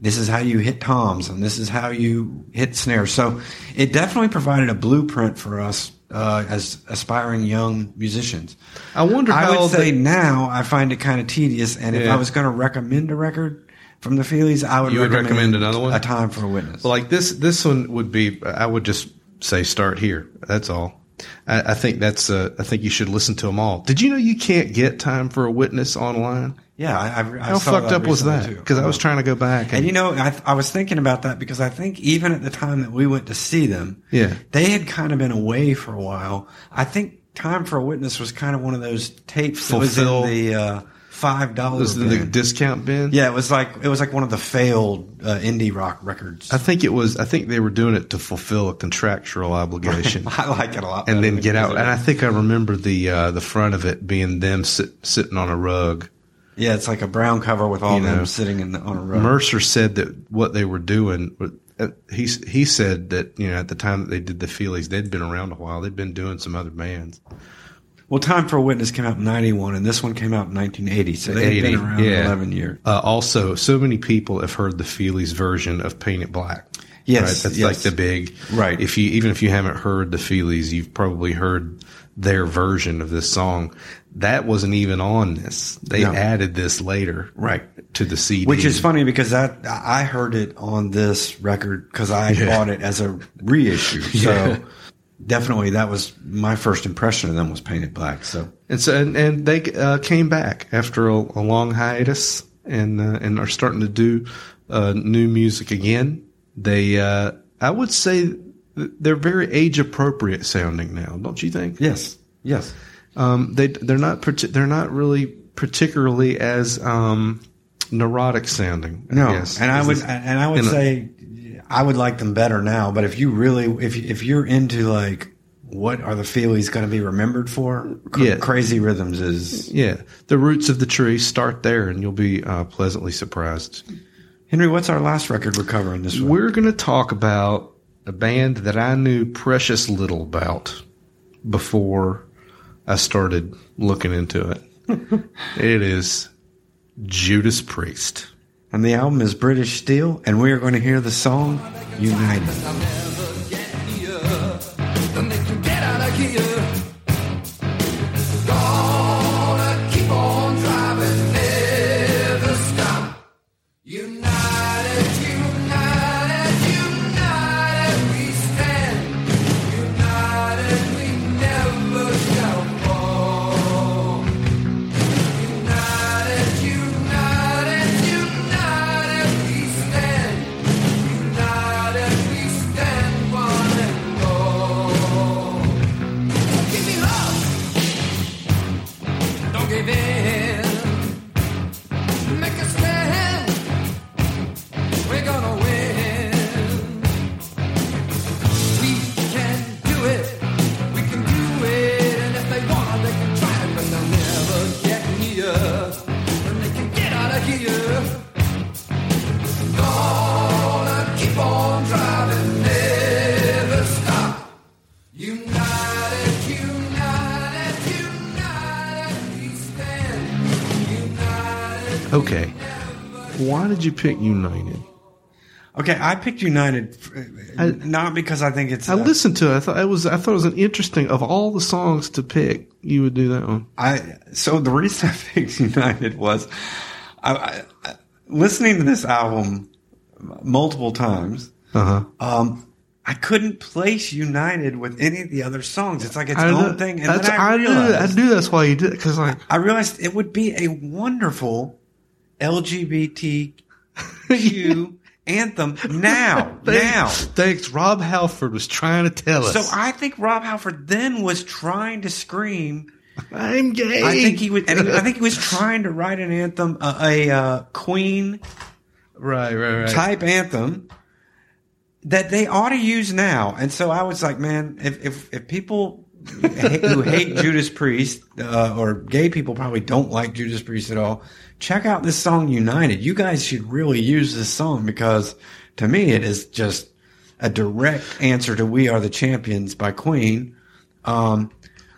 This is how you hit toms, and this is how you hit snares. So, it definitely provided a blueprint for us uh, as aspiring young musicians. I wonder I would say the- now I find it kind of tedious, and if Yeah. I was going to recommend a record from the Feelies, I would You would recommend another one? A Time for a Witness. like this, this one would be. I would just say start here. That's all. I, I think that's. Uh, I think you should listen to them all. Did you know you can't get time for a witness online? yeah, I, I, I How fucked up was that? Because I was trying to go back and, And you know, I, I was thinking about that because I think even at the time that we went to see them, Yeah. they had kind of been away for a while. I think Time for a Witness was kind of one of those tapes that was in the uh, five dollars. was in the discount bin. yeah, it was like it was like one of the failed uh, indie rock records. I think it was. I think they were doing it to fulfill a contractual obligation. I like it a lot, and then get out. And. I think I remember the uh, the front of it being them sit, sitting on a rug. yeah, it's like a brown cover with all You them know, sitting in the, on a rug. Mercer said that what they were doing. uh, He he said that you know at the time that they did the Feelies, they'd been around a while. They'd been doing some other bands. Well, Time for a Witness came out in '91, and this one came out in 1980, so they've 80, been around yeah. 11 years. Uh, also, so many people have heard the Feelies version of "Paint It Black." Yes, right? that's yes. like the big Right. If you even if you haven't heard the Feelies, you've probably heard their version of this song. That wasn't even on this. They No. added this later, Right. to the CD. Which is funny because that I heard it on this record because I Yeah. bought it as a reissue. So Yeah. Definitely that was my first impression of them was painted black. So And so, and, and they uh, came back after a, a long hiatus, and uh, and are starting to do uh, new music again. They, uh, I would say, they're very age appropriate sounding now, don't you think? yes, yes, Um, they they're not they're not really particularly as um, neurotic sounding. I no, guess. and I would and I would say I would like them better now. But if you really if if you're into like what are the Feelies going to be remembered for? Cr- Yeah. Crazy Rhythms is yeah, the roots of the tree start there, and you'll be uh, pleasantly surprised. Henry. What's our last record we're covering this week? We're going to talk about a band that I knew precious little about before I started looking into it. it is Judas Priest. And the album is British Steel, and we are going to hear the song United. Okay. Why did you pick United? Okay, I picked United I- not because I think it's. I uh, listened to it. I thought it was. I thought it was an interesting. Of all the songs to pick, you would do that one. I so the reason I picked United was I, I, listening to this album multiple times. Uh huh. Um, I couldn't place United with any of the other songs. It's like its I, own know- thing. And then I I knew. I knew that's why you did. Because like, I realized it would be a wonderful LGBTQ anthem now. now. thanks. Rob Halford was trying to tell us. So I think Rob Halford then was trying to scream. I'm gay. I think he was. He- I think he was trying to write an anthem, uh, a uh, Queen right, right, right. type anthem that they ought to use now. And so I was like, man, if if, if people who hate Judas Priest uh, or gay people probably don't like Judas Priest at all, check out this song United. You guys should really use this song because to me it is just a direct answer to We Are the Champions by Queen. Um,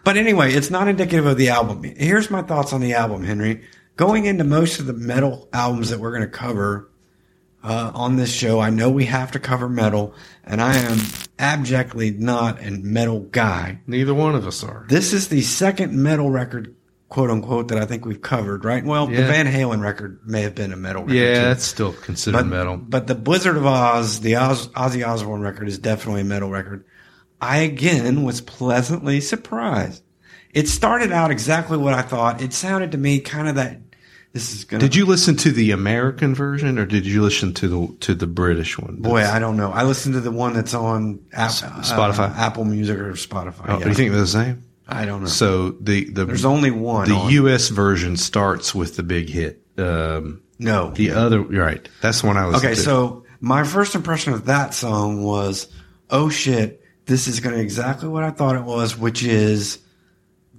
but anyway, it's not indicative of the album. Here's my thoughts on the album, Henry. Going into most of the metal albums that we're going to cover, uh, on this show. I know we have to cover metal, and I am abjectly not a metal guy. Neither one of us are. This is the second metal record, quote unquote, that I think we've covered, right? Well, the Van Halen record may have been a metal record. Yeah, too. that's still considered but, metal. But the Blizzard of Ozz, the Oz, Ozzy Osbourne record is definitely a metal record. I again was pleasantly surprised. It started out exactly what I thought. It sounded to me kind of that. This is gonna. Did you listen to the American version or did you listen to the to the British one? Boy, I don't know. I listened to the one that's on App, Spotify? uh, Apple Music or Spotify. Oh, yeah. Do you think they're the same? I don't know. So the the There's only one. the on- U.S. version starts with the big hit. Um, no. the other, right? That's the one I was. Okay, so my first impression of that song was, oh shit, this is going to exactly what I thought it was, which is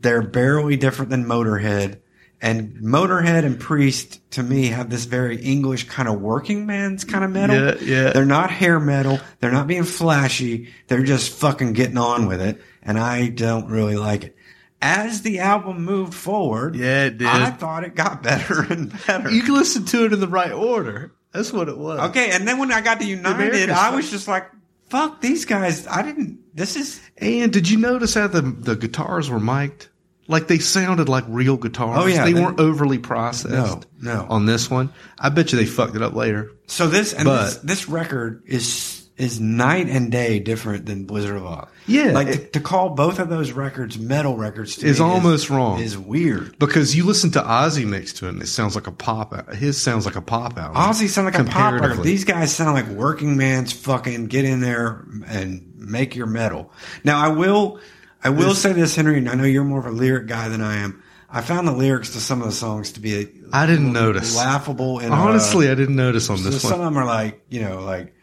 they're barely different than Motorhead. And Motorhead and Priest, to me, have this very English kind of working man's kind of metal. Yeah, yeah. They're not hair metal. They're not being flashy. They're just fucking getting on with it. And I don't really like it. As the album moved forward, Yeah, it did. I thought it got better and better. you can listen to it in the right order. That's what it was. Okay, and then when I got to United, I was just like, "Fuck these guys!" I didn't. This is And did you notice how the the guitars were mic'd? Like they sounded like real guitars. Oh, yeah, they, they- weren't overly processed. No, no. On this one, I bet you they fucked it up later. so this and But- this, this record is is night and day different than Blizzard of Ozz. Yeah, like to, to call both of those records metal records to Is almost wrong. Is weird. Because you listen to Ozzy next to it, and it sounds like a pop. His sounds like a pop album. Ozzy sound like a pop. These guys sound like working man's fucking get in there and make your metal. Now I will, I will say this, Henry, and I know you're more of a lyric guy than I am. I found the lyrics to some of the songs to be I didn't notice. laughable and uh, Honestly, I didn't notice on this some of them are like, you know, like,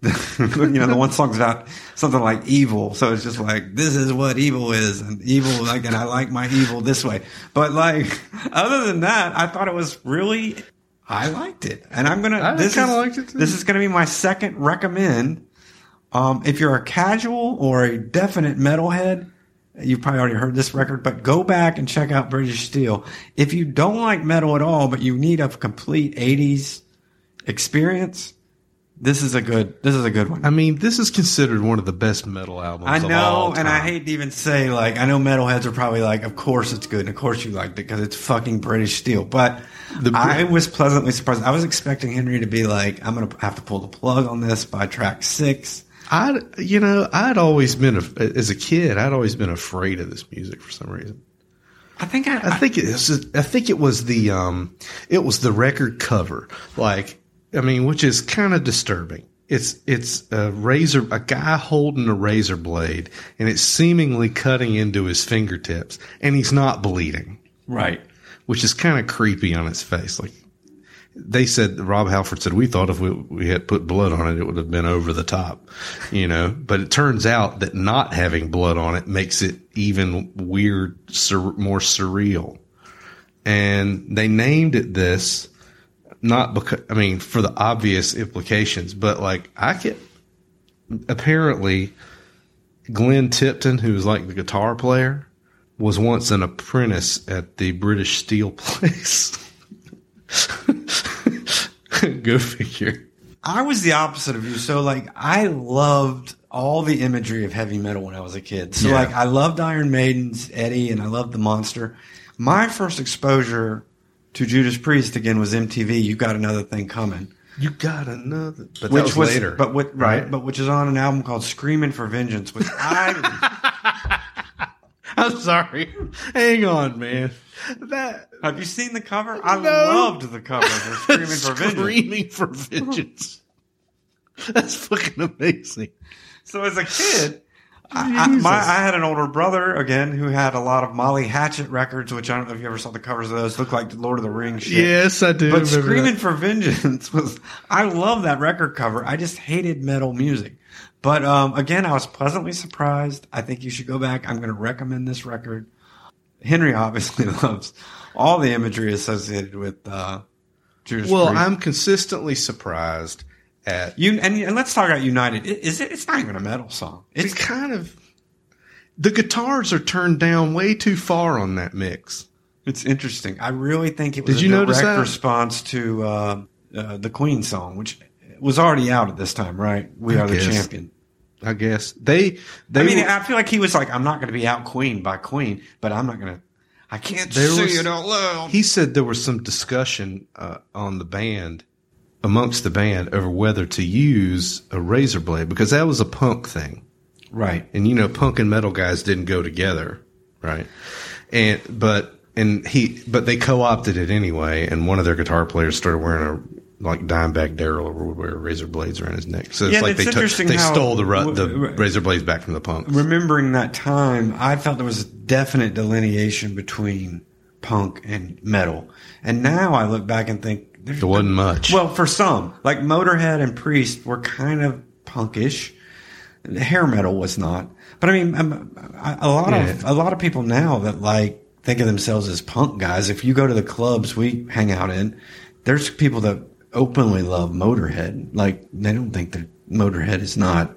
you know, the one song's about something like evil. So it's just like, this is what evil is and evil, like, and I like my evil this way. But like, other than that, I thought it was really, I liked it. And I'm going to, I this kinda liked it too. this is going to be my second recommend. Um, if you're a casual or a definite metalhead, you've probably already heard this record, but go back and check out British Steel. If you don't like metal at all, but you need a complete 80s experience, this is a good, this is a good one. I mean, this is considered one of the best metal albums. I know, and I hate to even say, like, I know metalheads are probably like, of course it's good, and of course you liked it because it's fucking British Steel. But The I was pleasantly surprised. I was expecting Henry to be like, I'm going to have to pull the plug on this by track six. I, you know, I'd always been a, as a kid. I'd always been afraid of this music for some reason. I think I, I think it was, I think it was the um it was the record cover. Like I mean, which is kind of disturbing. It's it's a razor a guy holding a razor blade and it's seemingly cutting into his fingertips and he's not bleeding, right. which is kind of creepy on its face. Like they said Rob Halford said we thought if we, we had put blood on it it would have been over the top, you know, but it turns out that not having blood on it makes it even weird sur- more surreal and they named it this not because I mean for the obvious implications, but like I get apparently Glenn Tipton, who was like the guitar player, was once an apprentice at the British Steel place. Go figure. I was the opposite of you. So like I loved all the imagery of heavy metal when I was a kid. So Yeah. like I loved Iron Maiden's Eddie and I loved the Monster. My first exposure to Judas Priest again was MTV. You got another thing coming, You got another, but which that was, later. but what right, but which is on an album called Screaming for Vengeance, which I I'm sorry. Hang on, man. That have you seen the cover? I No. loved the cover for Screaming for Vengeance. Screaming for vengeance. That's fucking amazing. So as a kid, I, I, my, I had an older brother again who had a lot of Molly Hatchet records, which I don't know if you ever saw the covers of those. Look like Lord of the Rings shit. Yes, I do. But Screaming that. for Vengeance was, I love that record cover. I just hated metal music. But um, again, I was pleasantly surprised. I think you should go back. I'm going to recommend this record. Henry obviously loves all the imagery associated with uh, Judas Well, Priest. I'm consistently surprised at you and, and let's talk about United. I- Is it? It's not even a metal song. it's kind of the guitars are turned down way too far on that mix. It's interesting. I really think it was Did a you notice direct that? response to uh, uh, the Queen song, which was already out at this time, right? We I are the champion. I guess they. they I mean, were- I feel like he was like, "I'm not going to be out Queen by Queen, but I'm not going to. I can't There say was- it out loud." he said there was some discussion uh, on the band amongst the band over whether to use a razor blade because that was a punk thing. right. and you know punk and metal guys didn't go together right and but and he but they co-opted it anyway and one of their guitar players started wearing a like Dimebag Darrell would wear razor blades around his neck. So it's Yeah, like it's they took they stole the ru- the razor blades back from the punks. Remembering that time, I felt there was a definite delineation between punk and metal, and now I look back and think there wasn't much. Well, for some, like Motorhead and Priest were kind of punkish. Hair metal was not, but I mean, um, I- a lot of a lot of people now that like think of themselves as punk guys. If you go to the clubs we hang out in, there's people that openly love Motorhead. Like they don't think that Motorhead is not.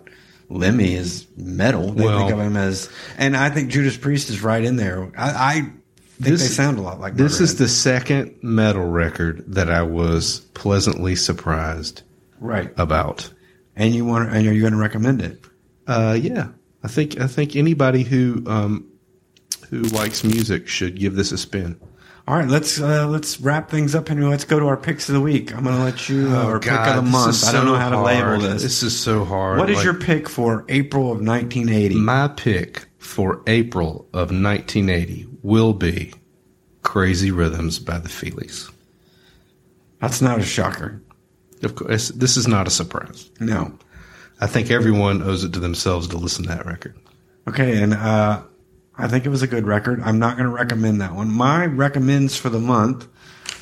Lemmy is metal. They Well- think of him as, and I think Judas Priest is right in there. I, I think This- they sound a lot like. this is the second metal record that I was pleasantly surprised right, about and you want, and are you going to recommend it? uh yeah I think I think anybody who um who likes music should give this a spin All right, let's uh, let's wrap things up, Henry. Let's go to our picks of the week. I'm going to let you, uh, or pick of the Oh, month. is I don't know how to hard. label this. This is so hard. what is Like, your pick for April of 1980? my pick for April of 1980 will be "Crazy Rhythms" by the Feelies. That's not a shocker. Of course, this is not a surprise. No. I think everyone owes it to themselves to listen to that record. Okay, and uh, I think it was a good record. I'm not going to recommend that one. My recommends for the month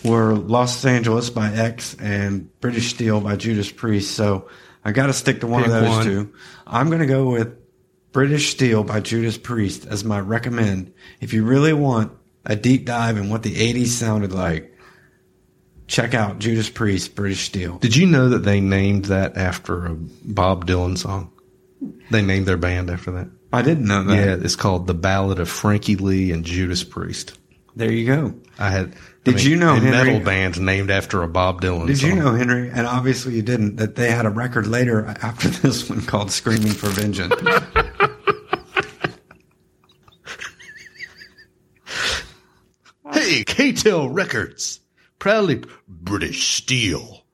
were Los Angeles by X and British Steel by Judas Priest. So I got to stick to one Pick of those one. two. I'm going to go with British Steel by Judas Priest as my recommend. If you really want a deep dive in what the 80s sounded like, check out Judas Priest, British Steel. Did you know that they named that after a Bob Dylan song? They named their band after that. I didn't know that. Yeah, it's called "The Ballad of Frankie Lee and Judas Priest." There you go. I had. Did you know, a Henry- metal bands named after a Bob Dylan? Did you know, Henry, and obviously you didn't, that they had a record later after this one called Screaming for Vengeance? Hey, K-Tel Records, proudly British Steel.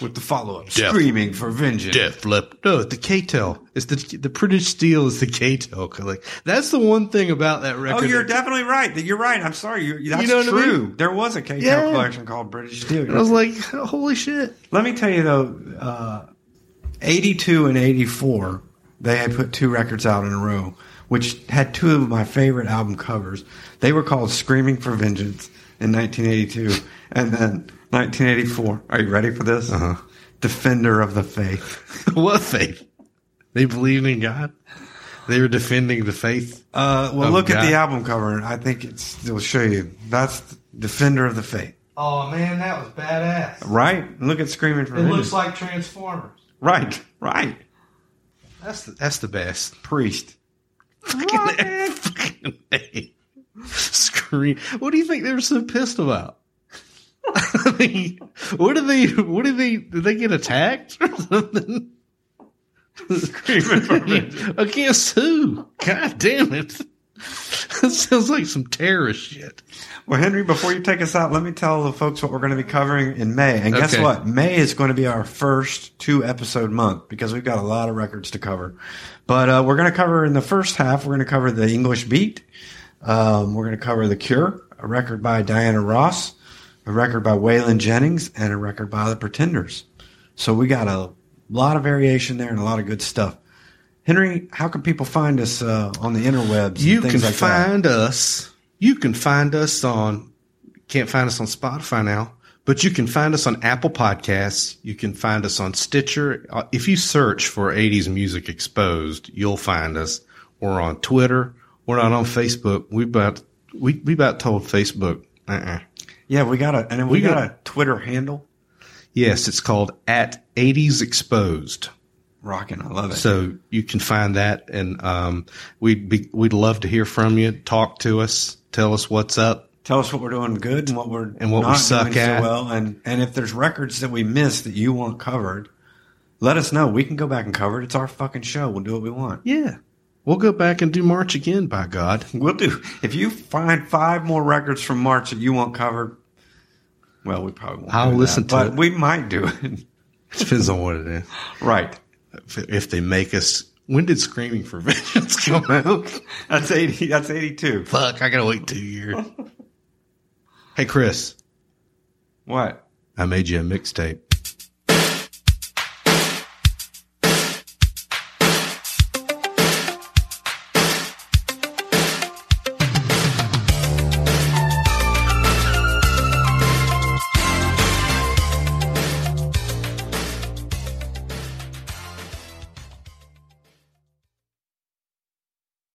With the follow up, Screaming for Vengeance. Def Lep. No, the K-Tel. It's the the British Steel is the K-Tel collect. That's the one thing about that record. Oh, you're that- definitely right. You're right. I'm sorry. You're, that's know what I true. mean? There was a K-Tel Yeah. collection called British Steel. I was like, holy shit. Let me tell you though, uh, 82 and 84, they had put two records out in a row, which had two of my favorite album covers. They were called Screaming for Vengeance in 1982 and then 1984. Are you ready for this? Uh-huh. Defender of the Faith. what faith? They believed in God. They were defending the faith. Uh, well, Of look at the album cover. and I think it's, it'll show you. That's Defender of the Faith. Oh man, that was badass. Right? Look at Screaming for it looks like Transformers. right, right. That's the, that's the best. Priest. Fucking A. Scream. What do you think they were so pissed about? What did they? What did they? Did they get attacked or something? Screaming for vengeance. Can't sue. God damn it! That sounds like some terrorist shit. Well, Henry, before you take us out, let me tell the folks what we're going to be covering in May. And guess Okay. what? May is going to be our first two episode month because we've got a lot of records to cover. But uh, we're going to cover in the first half, we're going to cover the English Beat. Um, we're going to cover The Cure, a record by Diana Ross, a record by Waylon Jennings, and a record by The Pretenders. So we got a lot of variation there and a lot of good stuff. Henry, how can people find us uh, on the interwebs? and You things can like that? find us. You can find us on. Can't find us on Spotify now, but you can find us on Apple Podcasts. You can find us on Stitcher. Uh, If you search for '80s music exposed, you'll find us. We're on Twitter. We're not on Facebook. We about we we about told Facebook. Uh-uh. Yeah, we got a and then we, We got, got- a Twitter handle. Yes, it's called at '80s exposed. Rocking, I love it. So you can find that, and um, we'd be we'd love to hear from you. Talk to us. Tell us what's up. Tell us what we're doing good and what we're And what we suck doing so at. well, and and if there's records that we missed that you want covered, let us know. We can go back and cover it. It's our fucking show. We'll do what we want. Yeah. We'll go back and do March again, by God. We'll do. If you find five more records from March that you want covered, well, we probably won't. I'll listen that, to but it. we might do it. Depends on what it is. right. If, if they make us. When did Screaming for Vengeance come out? That's eighty. That's eighty-two. Fuck, I gotta wait two years. hey, Chris, What? I made you a mixtape.